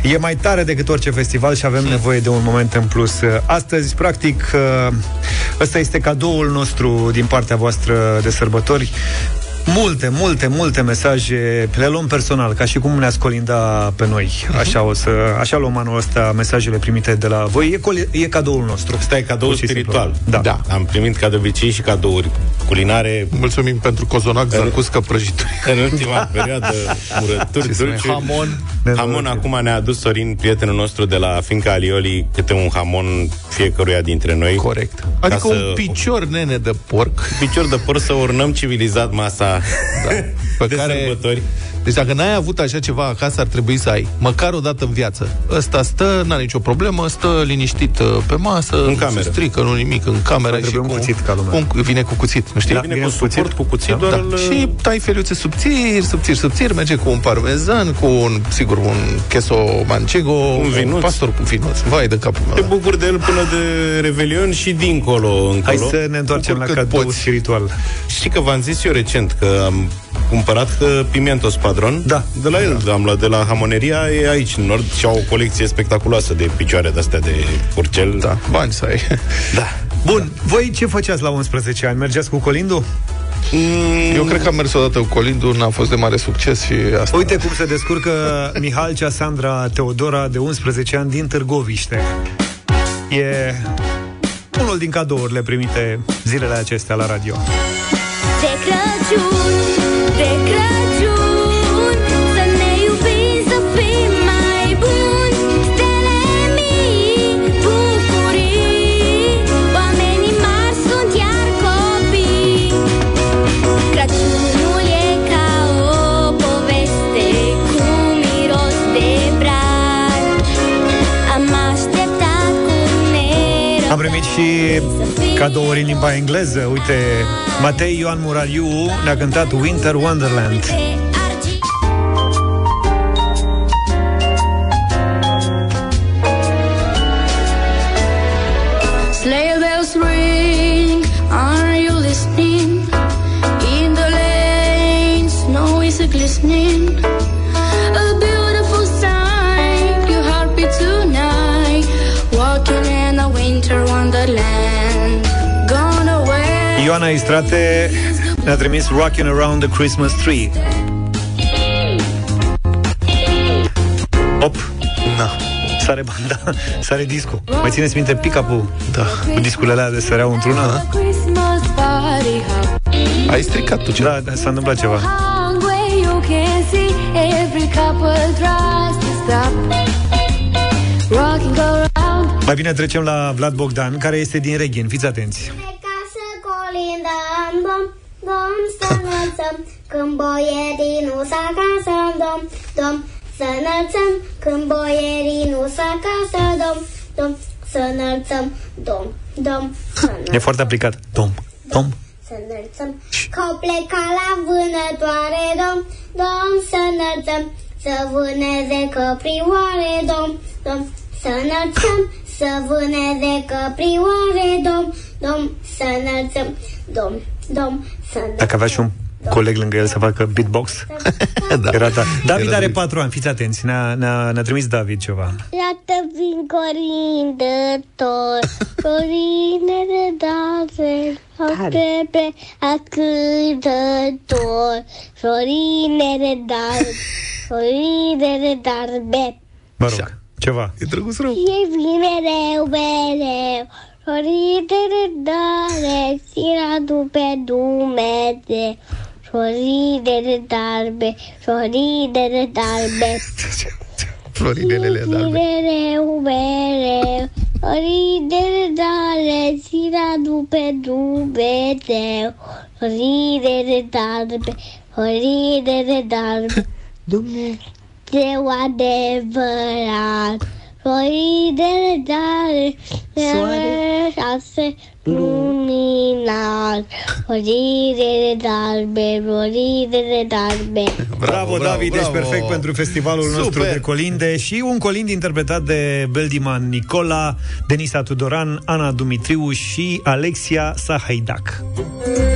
e mai tare decât orice festival și avem nevoie de un moment în plus. Uh, astăzi, practic, Ăsta este cadoul nostru din partea voastră de sărbători. Multe, multe, multe mesaje Le luăm personal, ca și cum ne-ați colinda pe noi. Așa o să, așa luăm anul ăsta Mesajele primite de la voi. E, coli, e cadoul nostru. Ăsta e cadou Pur și spiritual. Simplu. Da. Am primit ca de obicei și cadouri culinare. Mulțumim pentru cozonac, zarcuscă, prăjituri. În ultima perioadă Murături Ce să mai- dulciuri. Hamon. Hamon acum ne-a adus Sorin, prietenul nostru de la Finca Alioli Câte un hamon fiecăruia dintre noi. Corect. Adică un picior nene de porc. Picior de porc să urnăm civilizat masa da. Pe de care... sărbători deci dacă n-ai avut așa ceva acasă, ar trebui să ai. Măcar o dată în viață. Ăsta stă, n-are nicio problemă, stă liniștit uh, pe masă, în cameră. se strică, nu nimic, în cameră. Și un cu, cuțit ca lumea. Un, vine cu cuțit, nu știi? Da, vine, vine cu suport, cu cuțit, da? doar da. Îl... Și uh, tai feliuțe subțiri, subțiri, subțiri, merge cu un parmezan, cu un, sigur, un queso manchego, un, vinuț. un pastor cu vinuț. Vai de capul meu. Te bucur de el până de Revelion și dincolo. Încolo. Hai să ne întoarcem la cadou poți. spiritual. Știi că v-am zis eu recent că am cumpărat uh, că Pimentos 4 Escadron? Da. De la el da. am luat, de la Hamoneria, e aici, în Nord, și au o colecție spectaculoasă de picioare de-astea de curcel. Da, bani să ai. Da. Bun, da. voi ce făceați la 11 ani? Mergeați cu colindu? Mm. Eu cred că am mers odată cu Colindu, n-a fost de mare succes și asta... Uite cum se descurcă Mihalcea, Sandra Teodora de 11 ani din Târgoviște. E unul din cadourile primite zilele acestea la radio. De Crăciun, de Crăciun și cadouri în limba engleză. Uite, Matei Ioan Murariu ne-a cântat Winter Wonderland. Sleigh bells ring, are you listening? In the lane, snow is a glistening. Ioana Istrate ne-a trimis Rockin' Around the Christmas Tree. Op, Na. sare banda, sare disco. Mai țineți minte pick-up-ul? Da. Cu discurile alea de săreau într-una? Christmas party hop. Ai stricat tu ceva. Da, da, s-a întâmplat ceva. Hung where you can see every couple tries to stop. Rocking around. Mai bine trecem la Vlad Bogdan, care este din Reghin. Fiți atenți. Ca să colindăm, dom, dom, să înălțăm Când boierii nu s acasă, dom, dom. Să înălțăm când boierii nu s acasă, dom, dom. Să înălțăm, dom, dom. Să E înălțăm, foarte aplicat. Tom, tom. să înălțăm. Că au plecat la vânătoare, dom, dom. Să înălțăm, să vâneze căprioare, dom, dom. Să înălțăm, să vâneze căprioare, dom, dom. Să înălțăm, dom, dom. Să înălțăm Dacă avea și un coleg lângă el să facă beatbox. da. Era ta. David Era are lui. patru ani, fiți atenți. Ne-a, ne-a, ne-a trimis David ceva. Iată vin corindător, corine de dare, Apepe acândător, florine de dar, florine de darbe. Mă rog, ceva. E drăguț rău. E vin mereu, mereu, florine de dare, țira după Dumnezeu. Florine de darbe, florine de darbe. Florinelele de albe. Mereu, mereu, Floridele dale, țira după Dumnezeu. Floridele darbe, floridele darbe, Dumnezeu adevărat. Floridele dale, soare șase luminat. Floridele darbe, floridele darbe. Bravo, bravo David, bravo. ești perfect pentru festivalul Super. nostru de colinde și un colind interpretat de Beldiman Nicola, Denisa Tudoran, Ana Dumitriu și Alexia Sahaidac. Asta-i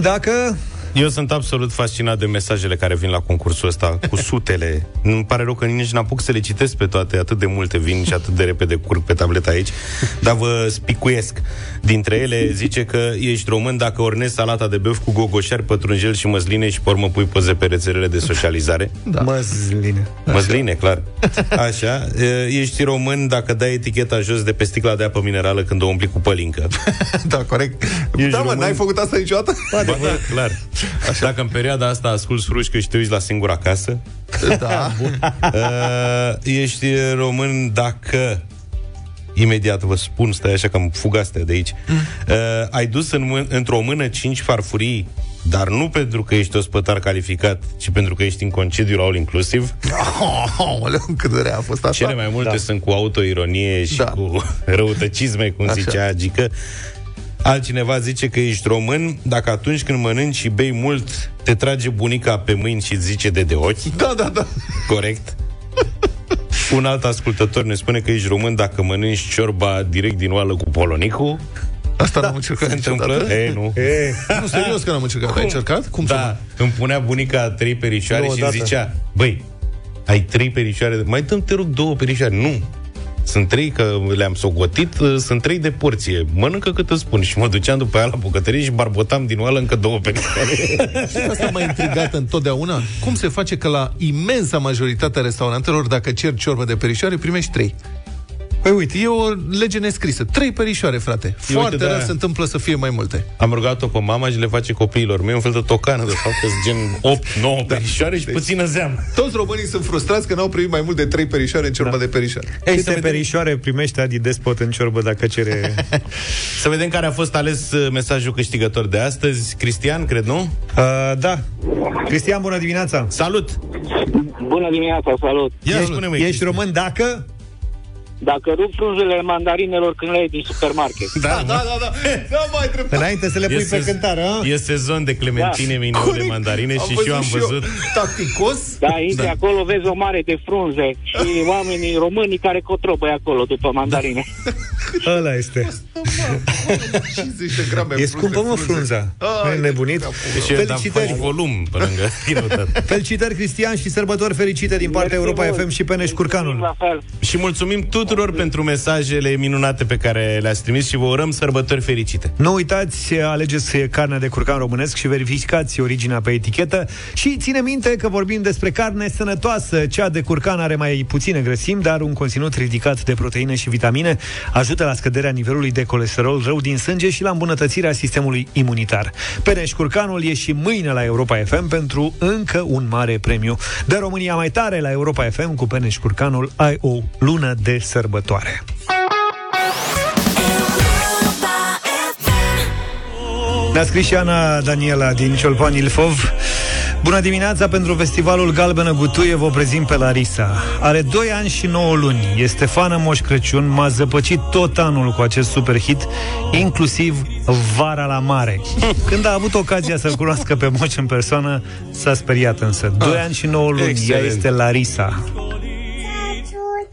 Ești român dacă... Eu sunt absolut fascinat de mesajele care vin la concursul ăsta, cu sutele. Îmi pare rău că nici n-apuc să le citesc pe toate, atât de multe vin și atât de repede curg pe tableta aici, dar vă spicuiesc. Dintre ele zice că ești român dacă ornezi salata de băf cu gogoșari, pătrunjel și măsline și pe urmă pui poze pe rețelele de socializare. Da. Măsline. Măsline, clar. Așa. E, Ești român dacă dai eticheta jos de pe sticla de apă minerală când o umpli cu pălincă. da, corect. Ești da, mă, român? n-ai făcut asta niciodată? Ba, da, clar. Așa. Dacă în perioada asta asculti rușcă și te uiți la singur acasă, Da. uh, ești român dacă Imediat vă spun, stai așa că am fugaste de aici. Uh, ai dus în mân- într-o mână cinci farfurii, dar nu pentru că ești ospătar calificat, ci pentru că ești în concediu la all inclusiv. Aoleu, cât de rea a fost asta. Cele mai multe da. sunt cu autoironie și da. cu răutăcisme, cum Așa. Așa. zicea Gică. Altcineva zice că ești român dacă atunci când mănânci și bei mult, te trage bunica pe mâini și îți zice de de ochi. Da, da, da. Corect. Un alt ascultător ne spune că ești român dacă mănânci ciorba direct din oală cu polonicul. Asta da, n-am încercat Se întâmplă? niciodată. E, nu. E, Nu, serios că n-am încercat. Ai încercat? Cum să Da, îmi punea bunica trei perișoare Două și îmi dată. zicea, băi, ai trei perișoare, de- mai dăm te rog două perișoare. Nu, sunt trei, că le-am socotit, uh, sunt trei de porție. Mănâncă cât îți spun. Și mă duceam după aia la bucătărie și barbotam din oală încă două perișoare. Știi că asta m-a intrigat întotdeauna? Cum se face că la imensa majoritatea restaurantelor, dacă cer ciorbă de perișoare, primești trei? Păi uite, E o lege nescrisă. Trei perișoare, frate. Foarte uite, rar da. se întâmplă să fie mai multe. Am rugat-o pe mama și le face copiilor mei un fel de tocană, de fapt, că sunt gen 8-9 da. perișoare și puțină zeamă. Toți românii sunt frustrați că n-au primit mai mult de trei perișoare în ciorba da. de perișoare. Ei, câte să vedem, perișoare primește Adi Despot în ciorbă dacă cere... să vedem care a fost ales uh, mesajul câștigător de astăzi. Cristian, cred, nu? Uh, da. Cristian, bună dimineața! Salut! Bună dimineața, salut! Ia ești, spune-mă, ești Cristian. român dacă... Dacă rup frunzele mandarinelor când le iei din supermarket. Da, Da, da, da, da. Da, mai trebuie. Înainte să le pui E pe sez- cântare, a? E sezon de clementine, da. mineu de mandarine și și eu am văzut... Tacticos. Da, intri Da. acolo, vezi o mare de frunze și oamenii români care cotrobăi acolo după mandarine. Ăla este. 50 de grame E scumpă, mă, frunza. Ai, E nebunit. Și dar faci Felicitări. volum pe lângă tine, Felicitări, Cristian, și sărbători fericite din partea Mersi Europa mult. FM și Peneș Curcanul. La fel. Și mulțumim tuturor pentru mesajele minunate pe care le-ați trimis și vă urăm sărbători fericite. Nu uitați, alegeți carnea de curcan românesc și verificați originea pe etichetă și ține minte că vorbim despre carne sănătoasă. Cea de curcan are mai puține grăsimi, dar un conținut ridicat de proteine și vitamine ajută la scăderea nivelului de colesterol rău din sânge și la îmbunătățirea sistemului imunitar. Peneș Curcanul e și mâine la Europa FM pentru încă un mare premiu. De România mai tare la Europa FM cu Peneș Curcanul ai o lună de sărbătoare. Ne-a scris și Ana Daniela din Ciolpan Ilfov. Bună dimineața pentru festivalul Galbenă Gutuie vă prezint pe Larisa. Are 2 ani și 9 luni. Este fană Moș Crăciun, m-a zăpăcit tot anul cu acest super hit, inclusiv Vara la Mare. Când a avut ocazia să-l cunoască pe Moș în persoană, s-a speriat însă. 2 ani și 9 luni, ea excelent. este Larisa.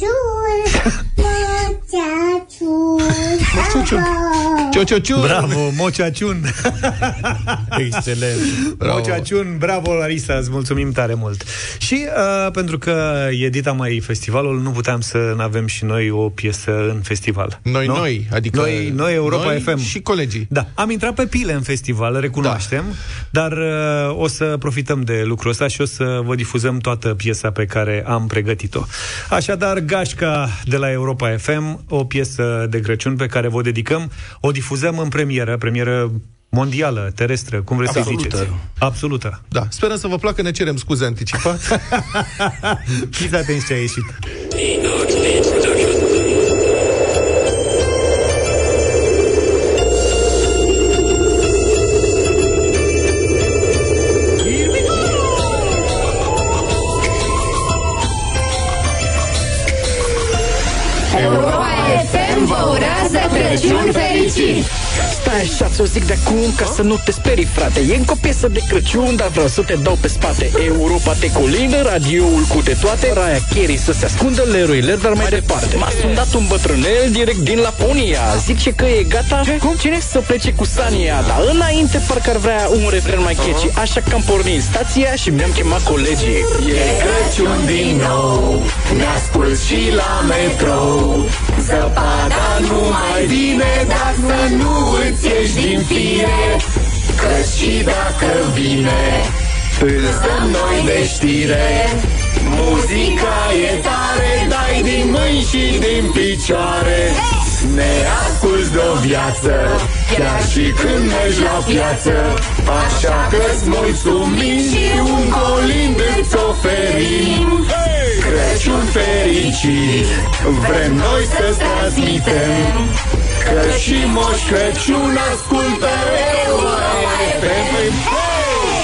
hatotit, băieți, mă aduce darul multe, apetite, de băieți, moța, ciul, moța, ciul, Ciu, ciu, ciu. Bravo, Mociaciun! Excelent. Bravo. Mociaciun, bravo Larisa, îți mulțumim tare mult. Și uh, pentru că e Dita mai festivalul, nu puteam să nu avem și noi o piesă în festival. Noi, nu? noi, adică Noi, noi Europa noi FM. și colegii. Da, am intrat pe pile în festival, recunoaștem, da. dar uh, o să profităm de lucrul ăsta și o să vă difuzăm toată piesa pe care am pregătit-o. Așadar, Gașca de la Europa FM, o piesă de Crăciun pe care vă dedicăm, o difuzăm în premieră, premieră mondială, terestră, cum vreți să Absolută. ziceți. Absolută. Da, sperăm să vă placă, ne cerem scuze anticipat. Fiți atenți ce a ieșit. Europa FM vă urează Crăciun Crăciun fericit! Stai așa ți-o zic de acum ca să nu te sperii, frate. E încă o piesă de Crăciun, dar vreau să te dau pe spate. Europa te colină, radioul cu de toate Raia Carey să se ascundă, Leroy Ler, dar mai departe. M-a sunat un bătrânel direct din Laponia. Zice că e gata, Ce? cum? Cine? Să plece cu Sania. Dar înainte parcă ar vrea un refren mai catchy Așa că am pornit stația și mi-am chemat colegii. E Crăciun din nou Ne ascult și la metrou Zăpada nu mai vine Dacă nu îți ieși din fire Că și dacă vine Îți dăm noi de știre. Muzica e tare Dai din mâini și din picioare Ne asculți de o viață Chiar și când mergi la piață. Așa că-ți mulțumim Și un colind îți oferim. Crăciun fericit Vrem noi să-ți transmitem. Că și Moș Crăciun ascultă Europa FM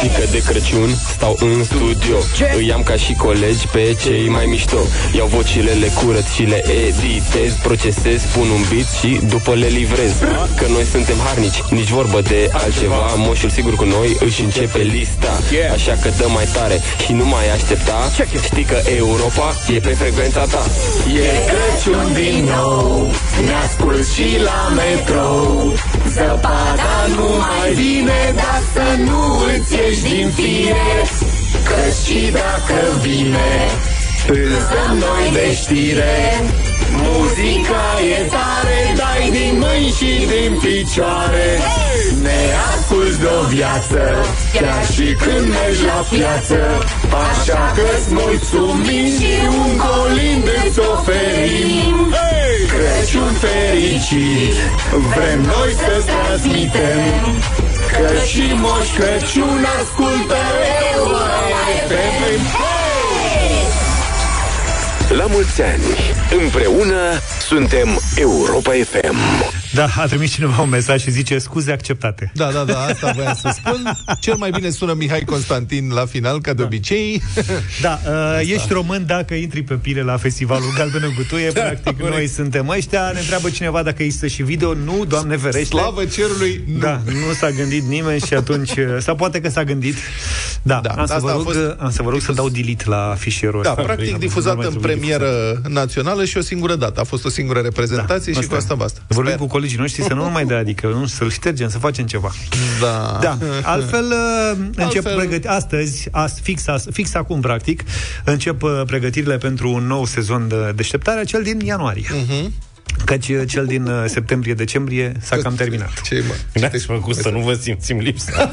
Pică de Crăciun, stau în studio. Îi am ca și colegi pe cei mai mișto. Iau vocile, le curăț și le editez Procesez, pun un beat și după le livrez. Că noi suntem harnici, nici vorbă de altceva. Moșul sigur cu noi își începe lista. Așa că dă mai tare și nu mai aștepta. Știi că Europa e pe frecvența ta. E Crăciun din nou Ne ascult și la metrou. Zăpada nu mai vine Dar să nu îți ieși din fire Că și dacă vine Îți dăm noi de știre. Muzica e tare Dai din mâini și din picioare. Ne asculți de o viață Chiar și când mergi la piață. Așa că-ți mulțumim Și un colind îți oferim. Crăciun fericit Vrem noi să-ți transmitem Că și Moș Crăciun ascultă Europa FM La mulți ani, împreună suntem Europa FM. Da, a trimis cineva un mesaj și zice scuze acceptate. Da, da, da, asta voiam să spun. Cel mai bine sună Mihai Constantin la final, ca de obicei. Da, uh, ești român dacă intri pe pile la festivalul Galbenă Gutuie, Da, practic noi suntem ăștia. Ne întreabă cineva dacă există și video. Nu, Doamne ferește. Slavă cerului, nu. Da, nu s-a gândit nimeni și atunci, uh, sau poate că s-a gândit. Da, da am, să asta vă a rog, fost am să vă rog să dau delete la fișierul Da, ăsta. practic Nu difuzată mai în trebuie premieră națională și o singură dată. A fost o singură reprezentație și Asta cu e. asta basta. Vorbim cu colegii noștri să nu numai de adică, nu, să-l ștergem, să facem ceva. Da. Da, altfel uh, încep Altfel- pregăti astăzi, ast, fix, as, fix acum practic, încep uh, pregătirile pentru un nou sezon de deșteptare, cel din ianuarie. Mhm. Căci uh, cel din uh, septembrie-decembrie s-a cam terminat. Ce mă? N-ați făcut să nu vă simțim lipsa.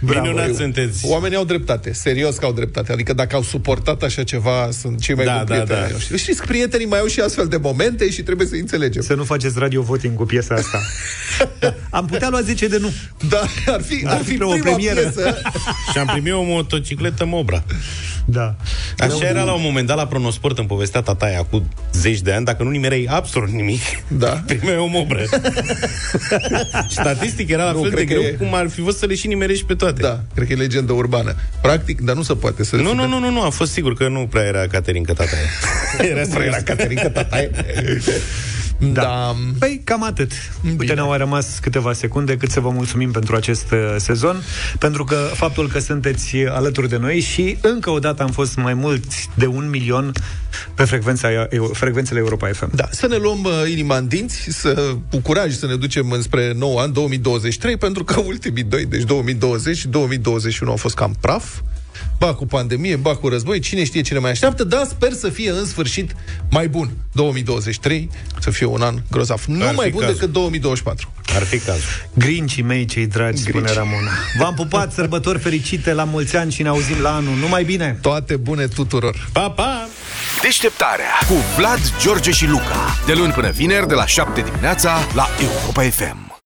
Minunat eu- sunteți. Oamenii au dreptate, serios că au dreptate. Adică dacă au suportat așa ceva, sunt cei mai Da, buni da, prieteni. da. ai noștri. Știți că prietenii mai au și astfel de momente și trebuie să înțelegem. Să nu faceți radio voting cu piesa asta. Am putea lua 10 de nu. Da, ar fi, ar fi o prima premieră. piesă. Și am primit o motocicletă Mobra. Da. Așa era la un moment dat la Pronosport, îmi povestea tataia cu zeci de ani, dacă nu nimerei absolut nimic, Da. primeai o mobră. Statistic era la Nu, fel de cred că greu e- cum ar fi fost să le și nimerești pe toate. Da, cred că e legendă urbană. Practic, dar nu se poate să... Nu, nu, nu, nu, nu, a fost sigur că nu prea era Caterinca tataia. era prea era Caterinca Tataie. Da. Păi, cam atât. Uite, ne-au mai rămas câteva secunde cât să vă mulțumim pentru acest uh, sezon, pentru că faptul că sunteți alături de noi și încă o dată am fost mai mulți de un milion pe frecvența, eu- frecvențele Europa FM. Da, să ne luăm uh, inima în dinți, să, cu curaj să ne ducem înspre nou an, 2023, pentru că ultimii doi, deci 2020 și 2021 au fost cam praf. Ba cu pandemie, ba cu război, cine știe ce ne mai așteaptă, dar sper să fie în sfârșit mai bun 2023, să fie un an grozav. Nu Ar mai fi bun cazul. decât 2024. Ar fi cazul. Grincii mei, cei dragi, spune Grinci. Ramona. V-am pupat, sărbători fericite, la mulți ani și ne auzim la anul. Numai bine! Toate bune tuturor! Pa, pa! Deșteptarea cu Vlad, George și Luca. De luni până vineri, de la 7 dimineața, la Europa FM.